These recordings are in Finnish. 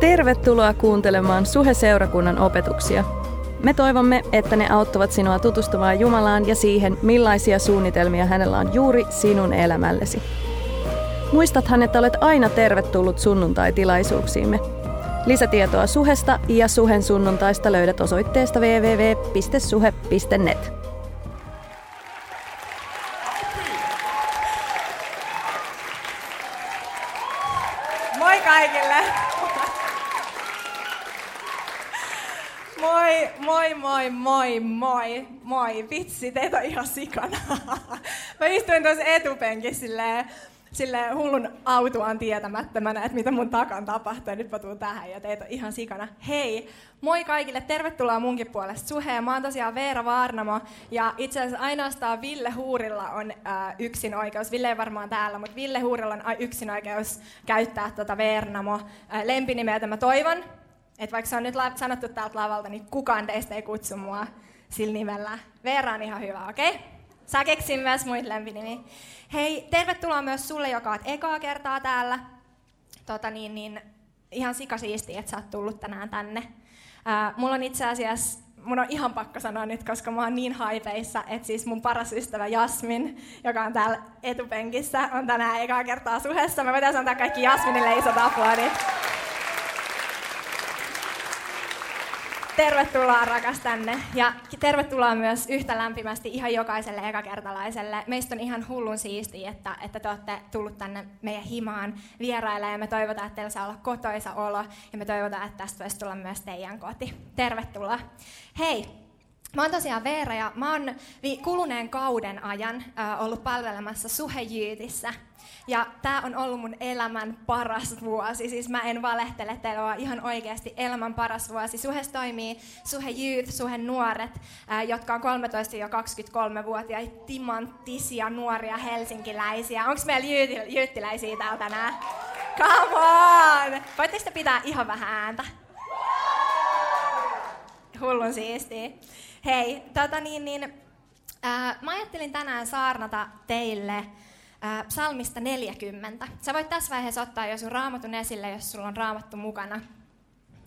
Tervetuloa kuuntelemaan Suhe-seurakunnan opetuksia. Me toivomme, että ne auttavat sinua tutustumaan Jumalaan ja siihen, millaisia suunnitelmia hänellä on juuri sinun elämällesi. Muistathan, että olet aina tervetullut sunnuntai-tilaisuuksiimme. Lisätietoa Suhesta ja Suhen sunnuntaista löydät osoitteesta www.suhe.net. moi. Vitsi, teitä on ihan sikana. Mä istuin tuossa etupenkissä silleen, silleen hullun autuaan tietämättömänä, että mitä mun takan tapahtuu. Nyt mä tuun tähän ja teitä on ihan sikana. Hei, moi kaikille, tervetuloa munkin puolesta Suheen. Mä oon tosiaan Veera Vaarnamo ja itse asiassa ainoastaan Ville Huurilla on äh, yksin oikeus. Ville ei varmaan täällä, mutta Ville Huurilla on yksin oikeus käyttää tota Veernamo äh, lempinimeä, mä toivon. Että vaikka se on nyt la- sanottu täältä lavalta, niin kukaan teistä ei kutsu mua sillä nimellä. Veera on ihan hyvä, okei? Okay? Saa keksiä myös muita lempinimiä. Hei, tervetuloa myös sulle, joka oot ekaa kertaa täällä. Tota niin, niin, ihan sikasiisti, että sä oot tullut tänään tänne. Ää, mulla on itse asiassa, mun on ihan pakko sanoa nyt, koska mä oon niin haipeissa, että siis mun paras ystävä Jasmin, joka on täällä etupenkissä, on tänään ekaa kertaa suhessa. Mä voitaisiin antaa kaikki Jasminille isot aplodit. Tervetuloa rakas tänne ja tervetuloa myös yhtä lämpimästi ihan jokaiselle ekakertalaiselle. Meistä on ihan hullun siistiä, että, että te olette tullut tänne meidän himaan vierailemaan ja me toivotaan, että teillä saa olla kotoisa olo ja me toivotaan, että tästä voisi tulla myös teidän koti. Tervetuloa. Hei, Mä oon tosiaan Veera ja mä oon kuluneen kauden ajan ollut palvelemassa Suhejyytissä. Ja tää on ollut mun elämän paras vuosi. Siis mä en valehtele teille, vaan ihan oikeasti elämän paras vuosi. Suhes toimii Suhe Youth, Suhe Nuoret, jotka on 13-23-vuotiaita timanttisia nuoria helsinkiläisiä. Onko meillä jyyttiläisiä täällä tänään? Come on! Voitteko pitää ihan vähän ääntä? Hullun siistiä. Hei, tota niin, niin, äh, mä ajattelin tänään saarnata teille äh, psalmista 40. Sä voit tässä vaiheessa ottaa jo sun raamatun esille, jos sulla on raamattu mukana.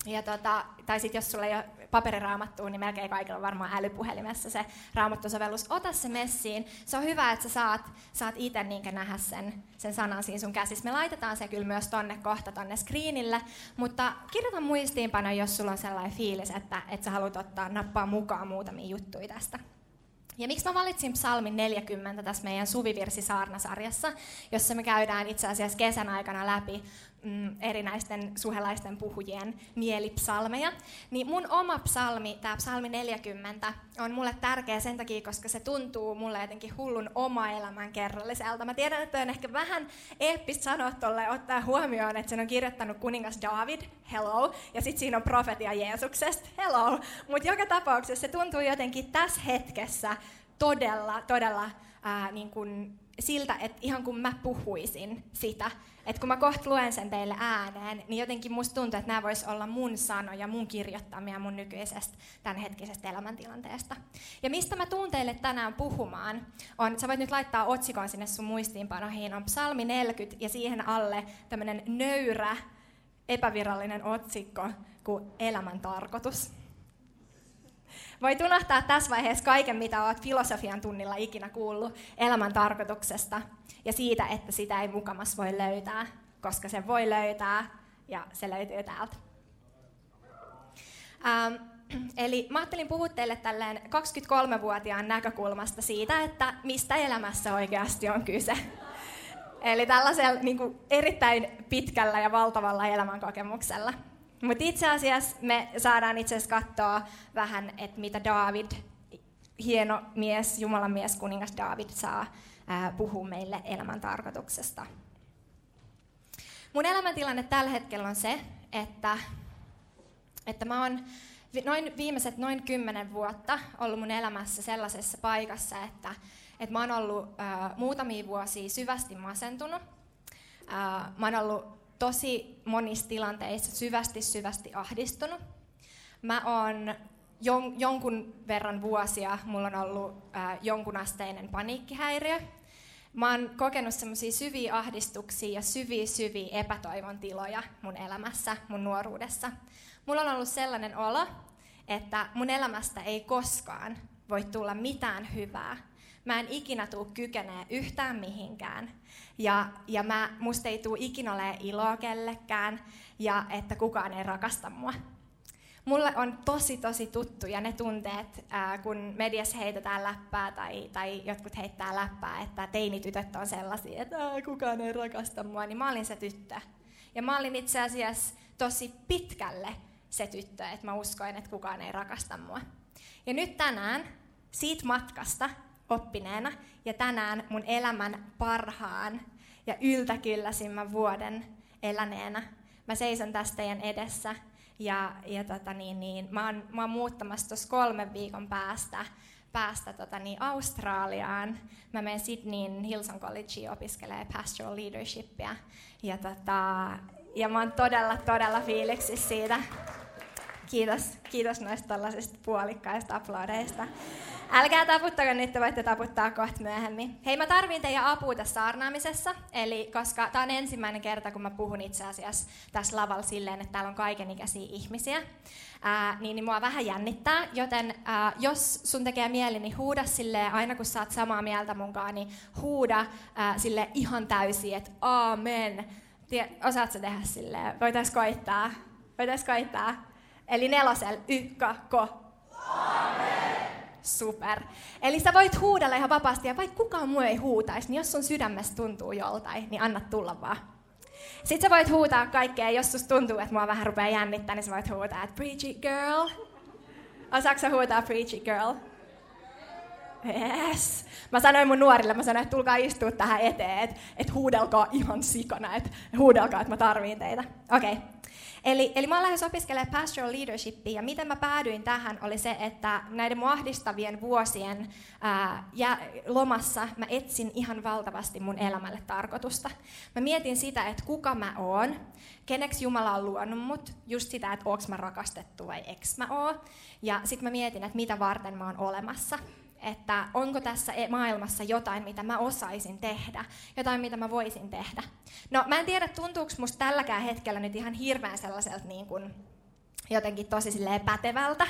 Ja tota, tai sitten jos sulla ei ole paperiraamattua, niin melkein kaikilla on varmaan älypuhelimessa se raamattusovellus. Ota se messiin. Se on hyvä, että sä saat, saat itse niin nähdä sen, sen sanan siinä sun käsissä. Me laitetaan se kyllä myös tonne kohta tonne screenille, mutta kirjoita muistiinpano, jos sulla on sellainen fiilis, että, että sä haluat ottaa nappaa mukaan muutamia juttuja tästä. Ja miksi mä valitsin psalmin 40 tässä meidän suvivirsi-saarnasarjassa, jossa me käydään itse asiassa kesän aikana läpi mm, erinäisten suhelaisten puhujien mielipsalmeja, niin mun oma psalmi, tämä psalmi 40, on mulle tärkeä sen takia, koska se tuntuu mulle jotenkin hullun oma elämän kerralliselta. Mä tiedän, että on ehkä vähän eeppistä sanoa tolle, ottaa huomioon, että sen on kirjoittanut kuningas David, hello, ja sitten siinä on profetia Jeesuksesta, hello. Mutta joka tapauksessa se tuntuu jotenkin tässä hetkessä todella, todella ää, niin kun siltä, että ihan kun mä puhuisin sitä, että kun mä kohta luen sen teille ääneen, niin jotenkin musta tuntuu, että nämä vois olla mun sanoja, mun kirjoittamia mun nykyisestä tämänhetkisestä elämäntilanteesta. Ja mistä mä tuun teille tänään puhumaan, on, sä voit nyt laittaa otsikon sinne sun muistiinpanoihin, on psalmi 40 ja siihen alle tämmönen nöyrä, epävirallinen otsikko kuin elämän tarkoitus. Voit unohtaa tässä vaiheessa kaiken, mitä olet filosofian tunnilla ikinä kuullut elämän tarkoituksesta ja siitä, että sitä ei mukamas voi löytää, koska se voi löytää ja se löytyy täältä. Ähm, eli mä ajattelin puhua teille tälleen 23-vuotiaan näkökulmasta siitä, että mistä elämässä oikeasti on kyse. Eli tällaisella niin kuin erittäin pitkällä ja valtavalla elämänkokemuksella. Mutta itse asiassa me saadaan itse asiassa katsoa vähän, että mitä David, hieno mies, Jumalan mies, kuningas David saa puhua meille elämän tarkoituksesta. Mun elämäntilanne tällä hetkellä on se, että, että mä oon noin viimeiset noin kymmenen vuotta ollut mun elämässä sellaisessa paikassa, että, että mä oon ollut ää, muutamia vuosia syvästi masentunut. Ää, mä oon ollut tosi monissa tilanteissa syvästi, syvästi ahdistunut. Mä oon jon, jonkun verran vuosia, mulla on ollut äh, jonkunasteinen paniikkihäiriö. Mä oon kokenut semmoisia syviä ahdistuksia ja syviä syviä epätoivon tiloja mun elämässä, mun nuoruudessa. Mulla on ollut sellainen olo, että mun elämästä ei koskaan voi tulla mitään hyvää. Mä en ikinä tuu kykenee yhtään mihinkään. Ja, ja mä, musta ei tuu ikinä ole iloa kellekään ja että kukaan ei rakasta mua. Mulle on tosi tosi tuttuja ne tunteet, ää, kun mediassa heitetään läppää tai, tai jotkut heittää läppää, että teinitytöt on sellaisia, että kukaan ei rakasta mua, niin mä olin se tyttö. Ja mä olin itse asiassa tosi pitkälle se tyttö, että mä uskoin, että kukaan ei rakasta mua. Ja nyt tänään siitä matkasta oppineena ja tänään mun elämän parhaan ja yltäkylläisimmän vuoden eläneenä mä seison tässä teidän edessä ja, ja tota niin, niin, mä, oon, mä oon muuttamassa tuossa kolmen viikon päästä päästä tota, niin Australiaan. Mä menen Sydneyin Hillsong Collegeen opiskelemaan pastoral leadershipia. Ja, tota, ja mä oon todella, todella fiiliksissä siitä. Kiitos, kiitos noista tällaisista puolikkaista aplodeista. Älkää taputtako nyt, voitte taputtaa kohta myöhemmin. Hei, mä tarvin teidän apua tässä saarnaamisessa, eli koska tämä on ensimmäinen kerta, kun mä puhun itse asiassa tässä lavalla silleen, että täällä on kaikenikäisiä ihmisiä, ää, niin, niin mua vähän jännittää, joten ää, jos sun tekee mieli, niin huuda silleen, aina kun sä oot samaa mieltä munkaan, niin huuda ää, sille ihan täysin, että aamen. Tie, osaatko tehdä silleen? Voitais koittaa. Voitais koittaa. Eli nelosel. Amen. Super. Eli sä voit huudella ihan vapaasti, ja vaikka kukaan muu ei huutaisi, niin jos sun sydämestä tuntuu joltain, niin anna tulla vaan. Sitten sä voit huutaa kaikkea, jos susta tuntuu, että mua vähän rupeaa jännittää, niin sä voit huutaa, että preach it girl. Osaatko sä huutaa preach it girl? Yes. Mä sanoin mun nuorille, mä sanoin, että tulkaa istua tähän eteen, että, että huudelkaa ihan sikana, että huudelkaa, että mä tarviin teitä. Okei. Okay. Eli, eli mä lähes opiskelemaan pastoral leadershipia, ja miten mä päädyin tähän oli se, että näiden mun ahdistavien vuosien ää, ja lomassa mä etsin ihan valtavasti mun elämälle tarkoitusta. Mä mietin sitä, että kuka mä oon, keneksi Jumala on luonut mut, just sitä, että onko mä rakastettu vai eks mä oo. Ja sitten mä mietin, että mitä varten mä oon olemassa että onko tässä e- maailmassa jotain, mitä mä osaisin tehdä, jotain, mitä mä voisin tehdä. No mä en tiedä, tuntuuko musta tälläkään hetkellä nyt ihan hirveän sellaiselta niin kuin, jotenkin tosi silleen pätevältä.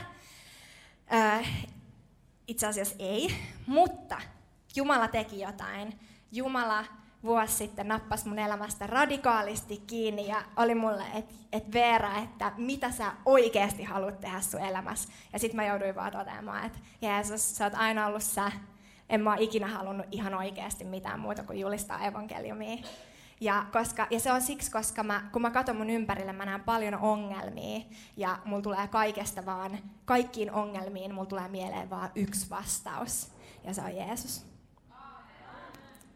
Öö, itse asiassa ei, mutta Jumala teki jotain. Jumala vuosi sitten nappasi mun elämästä radikaalisti kiinni ja oli mulle, että et Veera, että mitä sä oikeasti haluat tehdä sun elämässä. Ja sitten mä jouduin vaan toteamaan, että Jeesus, sä oot aina ollut sä. En mä ikinä halunnut ihan oikeasti mitään muuta kuin julistaa evankeliumia. Ja, koska, ja se on siksi, koska mä, kun mä katson mun ympärille, mä näen paljon ongelmia ja mulla tulee kaikesta vaan, kaikkiin ongelmiin mulla tulee mieleen vaan yksi vastaus. Ja se on Jeesus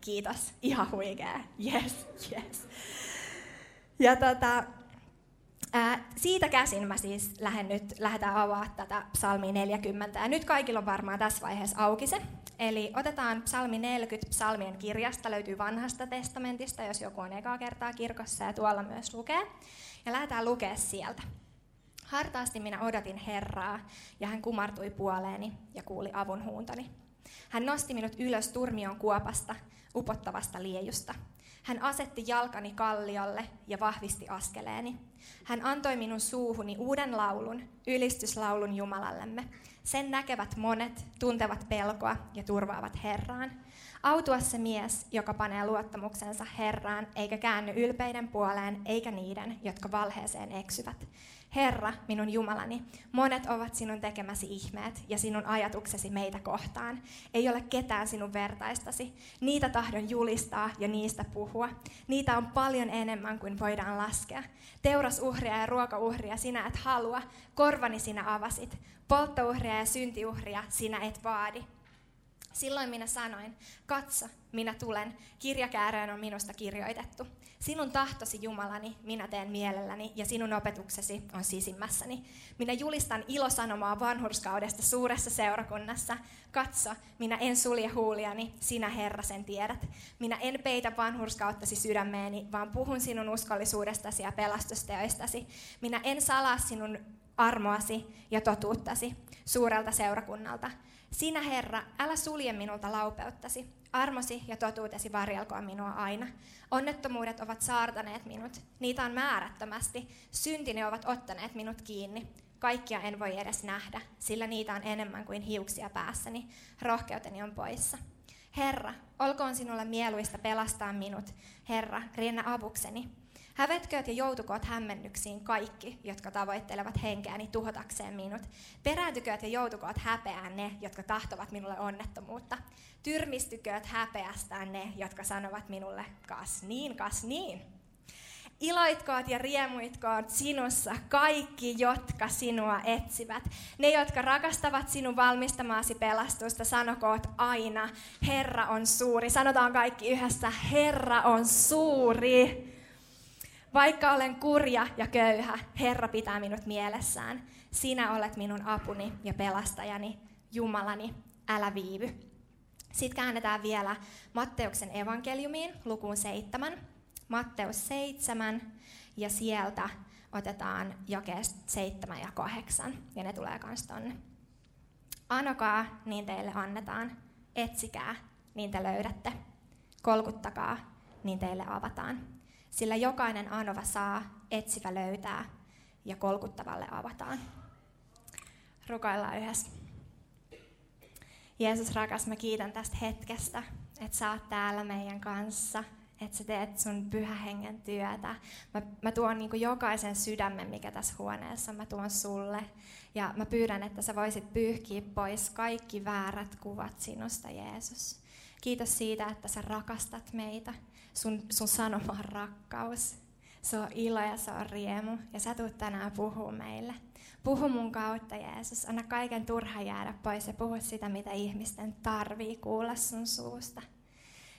kiitos, ihan huikea, yes, yes. Ja tota, ää, siitä käsin mä siis lähden nyt, lähdetään avaa tätä psalmi 40. Ja nyt kaikilla on varmaan tässä vaiheessa auki se. Eli otetaan psalmi 40 psalmien kirjasta, löytyy vanhasta testamentista, jos joku on ekaa kertaa kirkossa ja tuolla myös lukee. Ja lähdetään lukea sieltä. Hartaasti minä odotin Herraa, ja hän kumartui puoleeni ja kuuli avun huuntani. Hän nosti minut ylös turmion kuopasta, upottavasta liejusta. Hän asetti jalkani kalliolle ja vahvisti askeleeni. Hän antoi minun suuhuni uuden laulun, ylistyslaulun Jumalallemme. Sen näkevät monet, tuntevat pelkoa ja turvaavat Herraan. Autua se mies, joka panee luottamuksensa Herraan, eikä käänny ylpeiden puoleen, eikä niiden, jotka valheeseen eksyvät. Herra, minun Jumalani, monet ovat sinun tekemäsi ihmeet ja sinun ajatuksesi meitä kohtaan. Ei ole ketään sinun vertaistasi. Niitä tahdon julistaa ja niistä puhua. Niitä on paljon enemmän kuin voidaan laskea. Teurasuhria ja ruokauhria sinä et halua, korvani sinä avasit. Polttouhria ja syntiuhria sinä et vaadi. Silloin minä sanoin, katso, minä tulen, kirjakääreen on minusta kirjoitettu. Sinun tahtosi, Jumalani, minä teen mielelläni, ja sinun opetuksesi on sisimmässäni. Minä julistan ilosanomaa vanhurskaudesta suuressa seurakunnassa. Katso, minä en sulje huuliani, sinä Herra sen tiedät. Minä en peitä vanhurskauttasi sydämeeni, vaan puhun sinun uskollisuudestasi ja pelastusteoistasi. Minä en salaa sinun armoasi ja totuuttasi suurelta seurakunnalta. Sinä, Herra, älä sulje minulta laupeuttasi. Armosi ja totuutesi varjelkoon minua aina. Onnettomuudet ovat saartaneet minut. Niitä on määrättömästi. Syntini ovat ottaneet minut kiinni. Kaikkia en voi edes nähdä, sillä niitä on enemmän kuin hiuksia päässäni. Rohkeuteni on poissa. Herra, olkoon sinulle mieluista pelastaa minut. Herra, riennä avukseni. Hävetkööt ja joutukoot hämmennyksiin kaikki, jotka tavoittelevat henkeäni tuhotakseen minut. Perääntykööt ja joutukoot häpeään ne, jotka tahtovat minulle onnettomuutta. Tyrmistykööt häpeästään ne, jotka sanovat minulle, kas niin, kas niin. Iloitkoot ja riemuitkoot sinussa kaikki, jotka sinua etsivät. Ne, jotka rakastavat sinun valmistamaasi pelastusta, sanokoot aina, Herra on suuri. Sanotaan kaikki yhdessä, Herra on suuri. Vaikka olen kurja ja köyhä, Herra pitää minut mielessään. Sinä olet minun apuni ja pelastajani, Jumalani, älä viivy. Sitten käännetään vielä Matteuksen evankeliumiin, lukuun 7. Matteus 7, ja sieltä otetaan jakeesta 7 ja 8, ja ne tulee myös tonne. Anokaa, niin teille annetaan. Etsikää, niin te löydätte. Kolkuttakaa, niin teille avataan. Sillä jokainen anova saa, etsivä löytää, ja kolkuttavalle avataan. Rukoillaan yhdessä. Jeesus rakas, mä kiitän tästä hetkestä, että sä oot täällä meidän kanssa – että sä teet sun pyhähengen työtä. Mä, mä tuon niin jokaisen sydämen, mikä tässä huoneessa, mä tuon sulle. Ja mä pyydän, että sä voisit pyyhkiä pois kaikki väärät kuvat sinusta, Jeesus. Kiitos siitä, että sä rakastat meitä. Sun, sun sanoma on rakkaus. Se on ilo ja se on riemu. Ja sä tulet tänään puhua meille. Puhu mun kautta, Jeesus. Anna kaiken turha jäädä pois ja puhu sitä, mitä ihmisten tarvii kuulla sun suusta.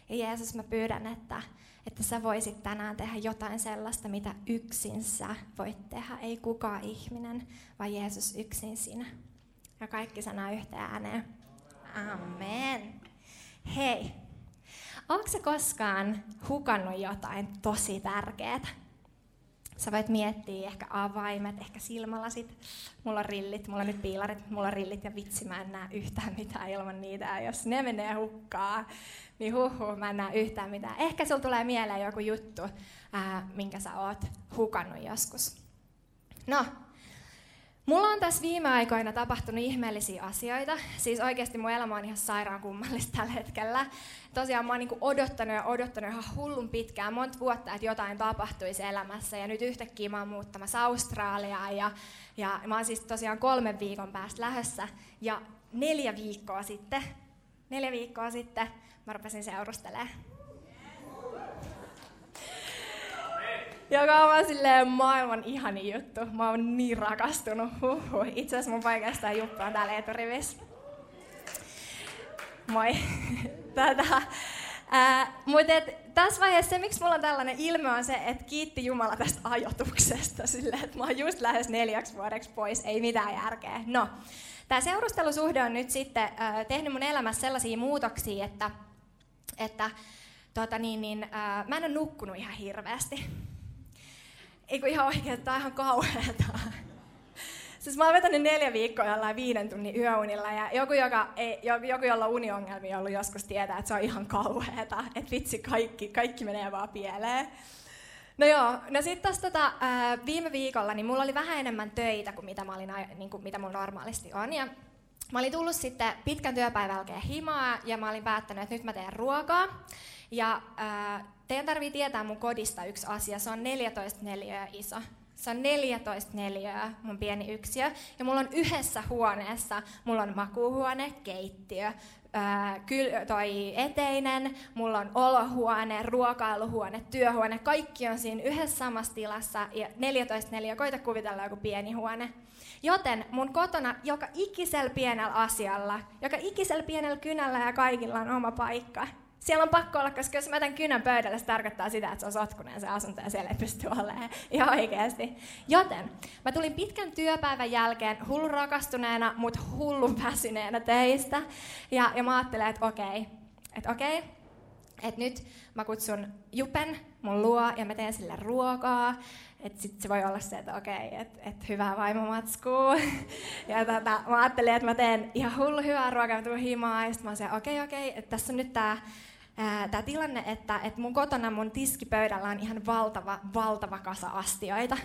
Ja Jeesus, mä pyydän, että, että sä voisit tänään tehdä jotain sellaista, mitä yksin sä voit tehdä. Ei kukaan ihminen, vaan Jeesus yksin sinä. Ja kaikki sanaa yhteen ääneen. Amen. Hei, onko se koskaan hukannut jotain tosi tärkeää? Sä voit miettiä ehkä avaimet, ehkä silmälasit. Mulla on rillit, mulla on nyt piilarit, mulla on rillit ja vitsi mä en näe yhtään mitään ilman niitä. Ja jos ne menee hukkaan, niin huhu, mä en näe yhtään mitään. Ehkä sulla tulee mieleen joku juttu, ää, minkä sä oot hukannut joskus. No, Mulla on tässä viime aikoina tapahtunut ihmeellisiä asioita. Siis oikeasti mun elämä on ihan sairaan kummallista tällä hetkellä. Tosiaan mä oon niinku odottanut ja odottanut ihan hullun pitkään, monta vuotta, että jotain tapahtuisi elämässä. Ja nyt yhtäkkiä mä oon muuttamassa Australiaan ja, ja mä oon siis tosiaan kolmen viikon päästä lähdössä. Ja neljä viikkoa sitten, neljä viikkoa sitten mä rupesin seurustelemaan joka on silleen maailman ihani juttu. Mä oon niin rakastunut. Huhhuh. Itse asiassa mun paikasta Juppa on täällä eturivissä. Moi. Tätä. Ää, mutta tässä vaiheessa se, miksi mulla on tällainen ilme, on se, että kiitti Jumala tästä ajotuksesta. Silleen, että mä oon just lähes neljäksi vuodeksi pois, ei mitään järkeä. No, tämä seurustelusuhde on nyt sitten äh, tehnyt mun elämässä sellaisia muutoksia, että, että tota niin, niin, äh, mä en ole nukkunut ihan hirveästi. Eikö ihan oikein, tämä on ihan kauheata. Siis mä oon vetänyt neljä viikkoa jollain viiden tunnin yöunilla ja joku, joka ei, joku jolla on uniongelmia ollut joskus tietää, että se on ihan kauheata. Että vitsi, kaikki, kaikki menee vaan pieleen. No joo, no sitten taas tota, viime viikolla niin mulla oli vähän enemmän töitä kuin mitä, mä olin, niin kuin mitä mulla normaalisti on. Ja mä olin tullut sitten pitkän työpäivän jälkeen himaa ja mä olin päättänyt, että nyt mä teen ruokaa. Ja ää, teidän tarvii tietää mun kodista yksi asia. Se on 14 neliöä iso. Se on 14 neliöä, mun pieni yksiö. Ja mulla on yhdessä huoneessa, mulla on makuuhuone, keittiö, ää, kyl, toi eteinen, mulla on olohuone, ruokailuhuone, työhuone. Kaikki on siinä yhdessä samassa tilassa ja 14 neliöä. Koita kuvitella joku pieni huone. Joten mun kotona joka ikisellä pienellä asialla, joka ikisellä pienellä kynällä ja kaikilla on oma paikka. Siellä on pakko olla, koska jos mä tämän kynän pöydälle, se tarkoittaa sitä, että se on sotkunen se asunto ja siellä ei pysty olemaan ihan oikeasti. Joten mä tulin pitkän työpäivän jälkeen hullun rakastuneena, mutta hullun väsyneenä teistä. Ja, ja mä ajattelen, että okei, että okei, että nyt mä kutsun Jupen mun luo ja mä teen sille ruokaa. Että sit se voi olla se, että okei, että et hyvää vaimomatskua. ja tota, mä ajattelin, että mä teen ihan hullu hyvää ruokaa, mä tulen himaa. Ja sitten mä sanoin, okei, okei, että tässä on nyt tää tämä tilanne, että, että mun kotona mun tiskipöydällä on ihan valtava, valtava kasa astioita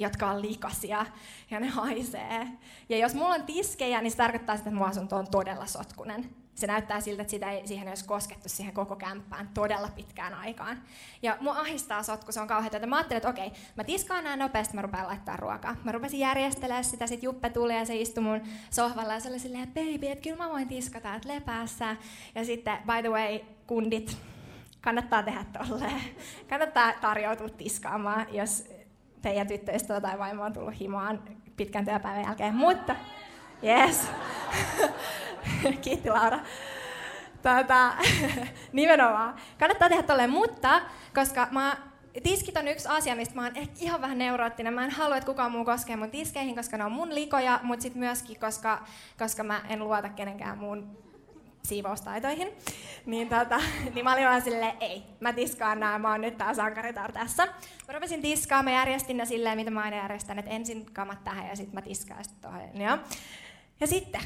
jotka on likaisia ja ne haisee. Ja jos mulla on tiskejä, niin se tarkoittaa sitä, että mun asunto on todella sotkunen. Se näyttää siltä, että sitä ei, siihen ei olisi koskettu siihen koko kämppään todella pitkään aikaan. Ja mua ahistaa sotku, se on kauheaa. Että mä ajattelin, että okei, mä tiskaan nämä nopeasti, mä rupean laittaa ruokaa. Mä rupesin järjestelemään sitä, sit Juppe tuli ja se istui mun sohvalla ja se oli silleen, että baby, että kyllä mä voin tiskata, että lepäässä. Ja sitten, by the way, kundit, kannattaa tehdä tolleen. Kannattaa tarjoutua tiskaamaan, jos teidän tyttöistä tai vaimo on tullut himaan pitkän työpäivän jälkeen. Mutta, yes. Kiitti Laura. Tätä, nimenomaan. Kannattaa tehdä tolleen, mutta koska mä tiskit on yksi asia, mistä mä oon ehkä ihan vähän neuroottinen. Mä en halua, että kukaan muu koskee mun tiskeihin, koska ne on mun likoja, mutta sitten myöskin, koska, koska mä en luota kenenkään muun siivoustaitoihin. Niin, tota, niin mä olin vaan silleen, ei, mä tiskaan nämä, mä oon nyt tää sankaritar tässä. Mä rupesin tiskaa, mä järjestin ne silleen, mitä mä aina järjestän, että ensin kamat tähän ja sitten mä tiskaan sitten tohon. Joo. Ja sitten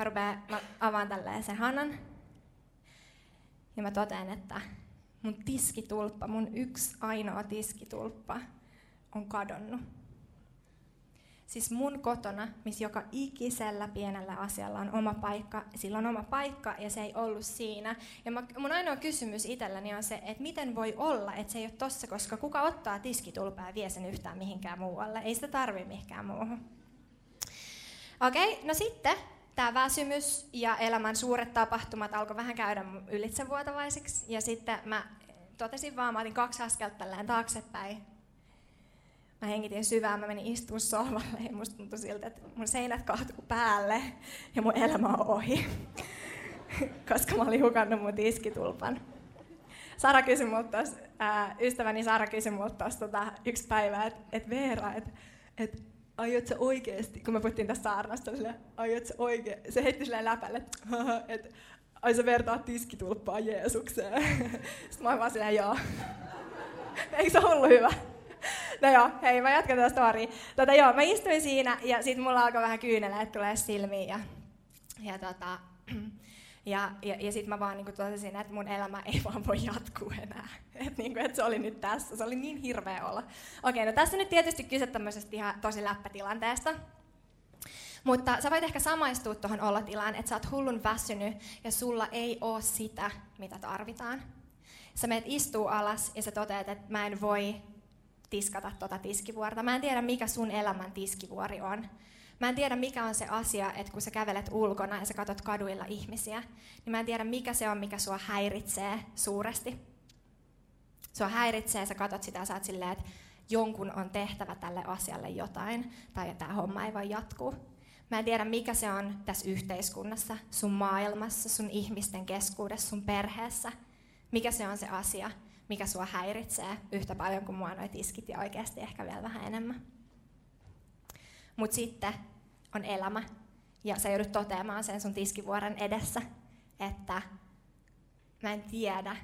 mä, rupean, mä avaan tälleen sen hanan ja mä totean, että mun tiskitulppa, mun yksi ainoa tiskitulppa on kadonnut. Siis mun kotona, missä joka ikisellä pienellä asialla on oma paikka, sillä on oma paikka ja se ei ollut siinä. Ja mun ainoa kysymys itselläni on se, että miten voi olla, että se ei ole tossa, koska kuka ottaa tiskitulpaa ja vie sen yhtään mihinkään muualle. Ei sitä tarvi mihinkään muuhun. Okei, okay, no sitten tämä väsymys ja elämän suuret tapahtumat alkoi vähän käydä ylitsevuotavaiseksi. Ja sitten mä totesin vaan, mä otin kaksi askelta taaksepäin Mä hengitin syvään, mä menin istumaan sohvalle ja musta tuntui siltä, että mun seinät kaatuu päälle ja mun elämä on ohi. Koska mä olin hukannut mun tiskitulpan. Sara kysyi multa ystäväni Sara kysyi multa tota, yksi päivä, että et Veera, että et, aiot sä oikeesti, kun me puhuttiin tästä saarnasta, sille, aiot sä oikeesti, se heitti silleen läpälle, että ai sä vertaat tiskitulppaa Jeesukseen. Sitten mä olin vaan silleen, joo. Eikö se ollut hyvä? no joo, hei, mä jatkan tätä story. Tota, joo, mä istuin siinä ja sit mulla alkoi vähän kyyneleet tulee silmiin ja, ja tota, ja, ja, ja sitten mä vaan niin totesin, että mun elämä ei vaan voi jatkuu enää. Että niin et se oli nyt tässä. Se oli niin hirveä olla. Okei, no tässä nyt tietysti kyse tämmöisestä ihan tosi läppätilanteesta. Mutta sä voit ehkä samaistua tuohon olotilaan, että sä oot hullun väsynyt ja sulla ei oo sitä, mitä tarvitaan. Sä meet istuu alas ja sä toteat, että mä en voi tiskata tuota tiskivuorta. Mä en tiedä, mikä sun elämän tiskivuori on. Mä en tiedä, mikä on se asia, että kun sä kävelet ulkona ja sä katot kaduilla ihmisiä, niin mä en tiedä, mikä se on, mikä sua häiritsee suuresti. Sua häiritsee, sä katot sitä ja sä oot silleen, että jonkun on tehtävä tälle asialle jotain, tai että tämä homma ei voi jatkuu. Mä en tiedä, mikä se on tässä yhteiskunnassa, sun maailmassa, sun ihmisten keskuudessa, sun perheessä. Mikä se on se asia, mikä sua häiritsee yhtä paljon kuin mua noit iskit ja oikeasti ehkä vielä vähän enemmän. Mutta sitten on elämä ja sä joudut toteamaan sen sun tiskivuoren edessä, että mä en tiedä,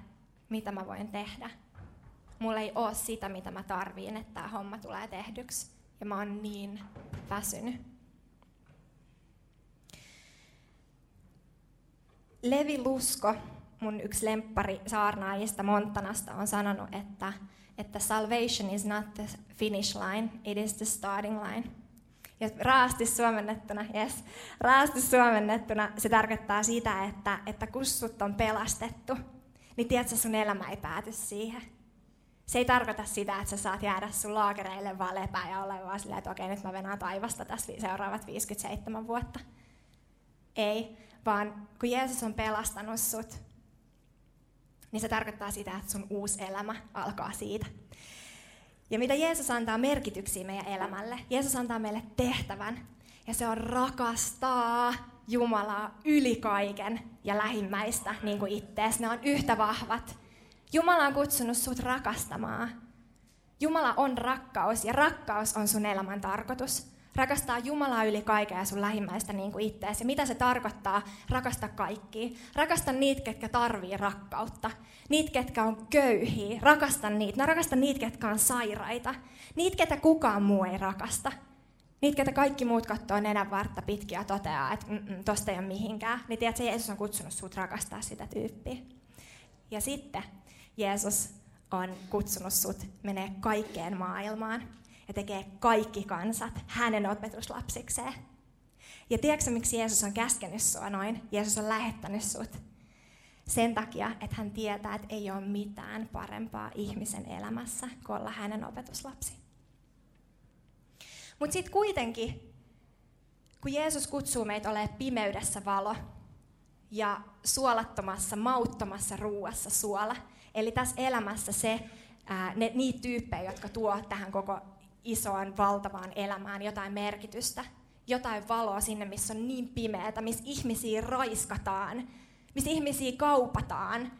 mitä mä voin tehdä. Mulla ei ole sitä, mitä mä tarviin, että tämä homma tulee tehdyksi. Ja mä oon niin väsynyt. Levi Lusko mun yksi lemppari saarnaajista Montanasta on sanonut, että, että salvation is not the finish line, it is the starting line. Ja raasti suomennettuna, yes, raasti suomennettuna se tarkoittaa sitä, että, että kun sut on pelastettu, niin tiedätkö, sun elämä ei pääty siihen. Se ei tarkoita sitä, että sä saat jäädä sun laakereille vaan lepää ja olla vaan silleen, että okei, nyt mä venään taivasta tässä seuraavat 57 vuotta. Ei, vaan kun Jeesus on pelastanut sut, niin se tarkoittaa sitä, että sun uusi elämä alkaa siitä. Ja mitä Jeesus antaa merkityksiä meidän elämälle? Jeesus antaa meille tehtävän, ja se on rakastaa Jumalaa yli kaiken ja lähimmäistä niin kuin ittees. Ne on yhtä vahvat. Jumala on kutsunut sut rakastamaan. Jumala on rakkaus ja rakkaus on sun elämän tarkoitus. Rakastaa Jumalaa yli kaiken ja sun lähimmäistä niin kuin itteesi. Mitä se tarkoittaa? Rakasta kaikki. Rakasta niitä, ketkä tarvii rakkautta. Niitä, ketkä on köyhiä. Rakasta niitä. No rakasta niitä, ketkä on sairaita. Niitä, ketä kukaan muu ei rakasta. Niitä, ketä kaikki muut katsoo nenän vartta pitkiä ja toteaa, että tosta ei ole mihinkään. Niin tiedät, että Jeesus on kutsunut sut rakastaa sitä tyyppiä. Ja sitten Jeesus on kutsunut sut menee kaikkeen maailmaan ja tekee kaikki kansat hänen opetuslapsikseen. Ja tiedätkö miksi Jeesus on käskenyt sua noin? Jeesus on lähettänyt sut. Sen takia, että hän tietää, että ei ole mitään parempaa ihmisen elämässä kuin olla hänen opetuslapsi. Mutta sitten kuitenkin, kun Jeesus kutsuu meitä olemaan pimeydessä valo ja suolattomassa, mauttomassa ruuassa suola, eli tässä elämässä se, ää, ne, niitä tyyppejä, jotka tuo tähän koko isoon, valtavaan elämään jotain merkitystä, jotain valoa sinne, missä on niin pimeätä, missä ihmisiä raiskataan, missä ihmisiä kaupataan,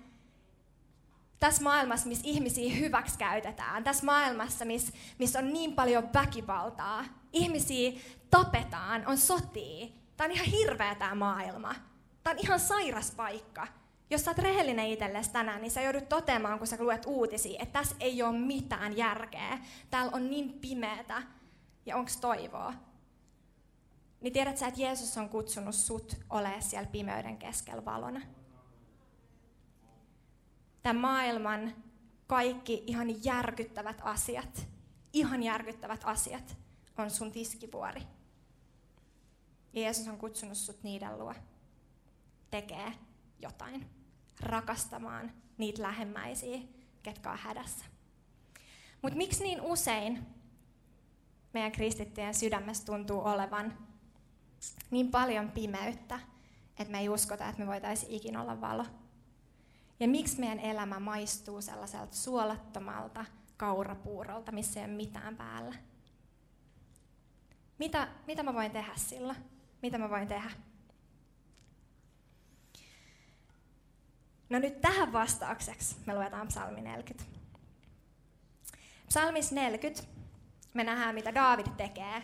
tässä maailmassa, missä ihmisiä hyväksikäytetään, tässä maailmassa, missä, missä on niin paljon väkivaltaa, ihmisiä tapetaan, on sotia. Tämä on ihan hirveä tämä maailma. Tämä on ihan sairas paikka. Jos sä oot rehellinen itsellesi tänään, niin sä joudut toteamaan, kun sä luet uutisia, että tässä ei ole mitään järkeä. Täällä on niin pimeätä. Ja onko toivoa? Niin tiedät sä, että Jeesus on kutsunut sut olemaan siellä pimeyden keskellä valona. Tämän maailman kaikki ihan järkyttävät asiat, ihan järkyttävät asiat on sun tiskivuori. Jeesus on kutsunut sut niiden luo. Tekee jotain rakastamaan niitä lähemmäisiä, ketkä on hädässä. Mutta miksi niin usein meidän kristittyjen sydämessä tuntuu olevan niin paljon pimeyttä, että me ei uskota, että me voitaisiin ikinä olla valo? Ja miksi meidän elämä maistuu sellaiselta suolattomalta kaurapuurolta, missä ei ole mitään päällä? Mitä, mitä mä voin tehdä sillä? Mitä mä voin tehdä? No nyt tähän vastaukseksi me luetaan psalmi 40. Psalmis 40 me nähdään, mitä Daavid tekee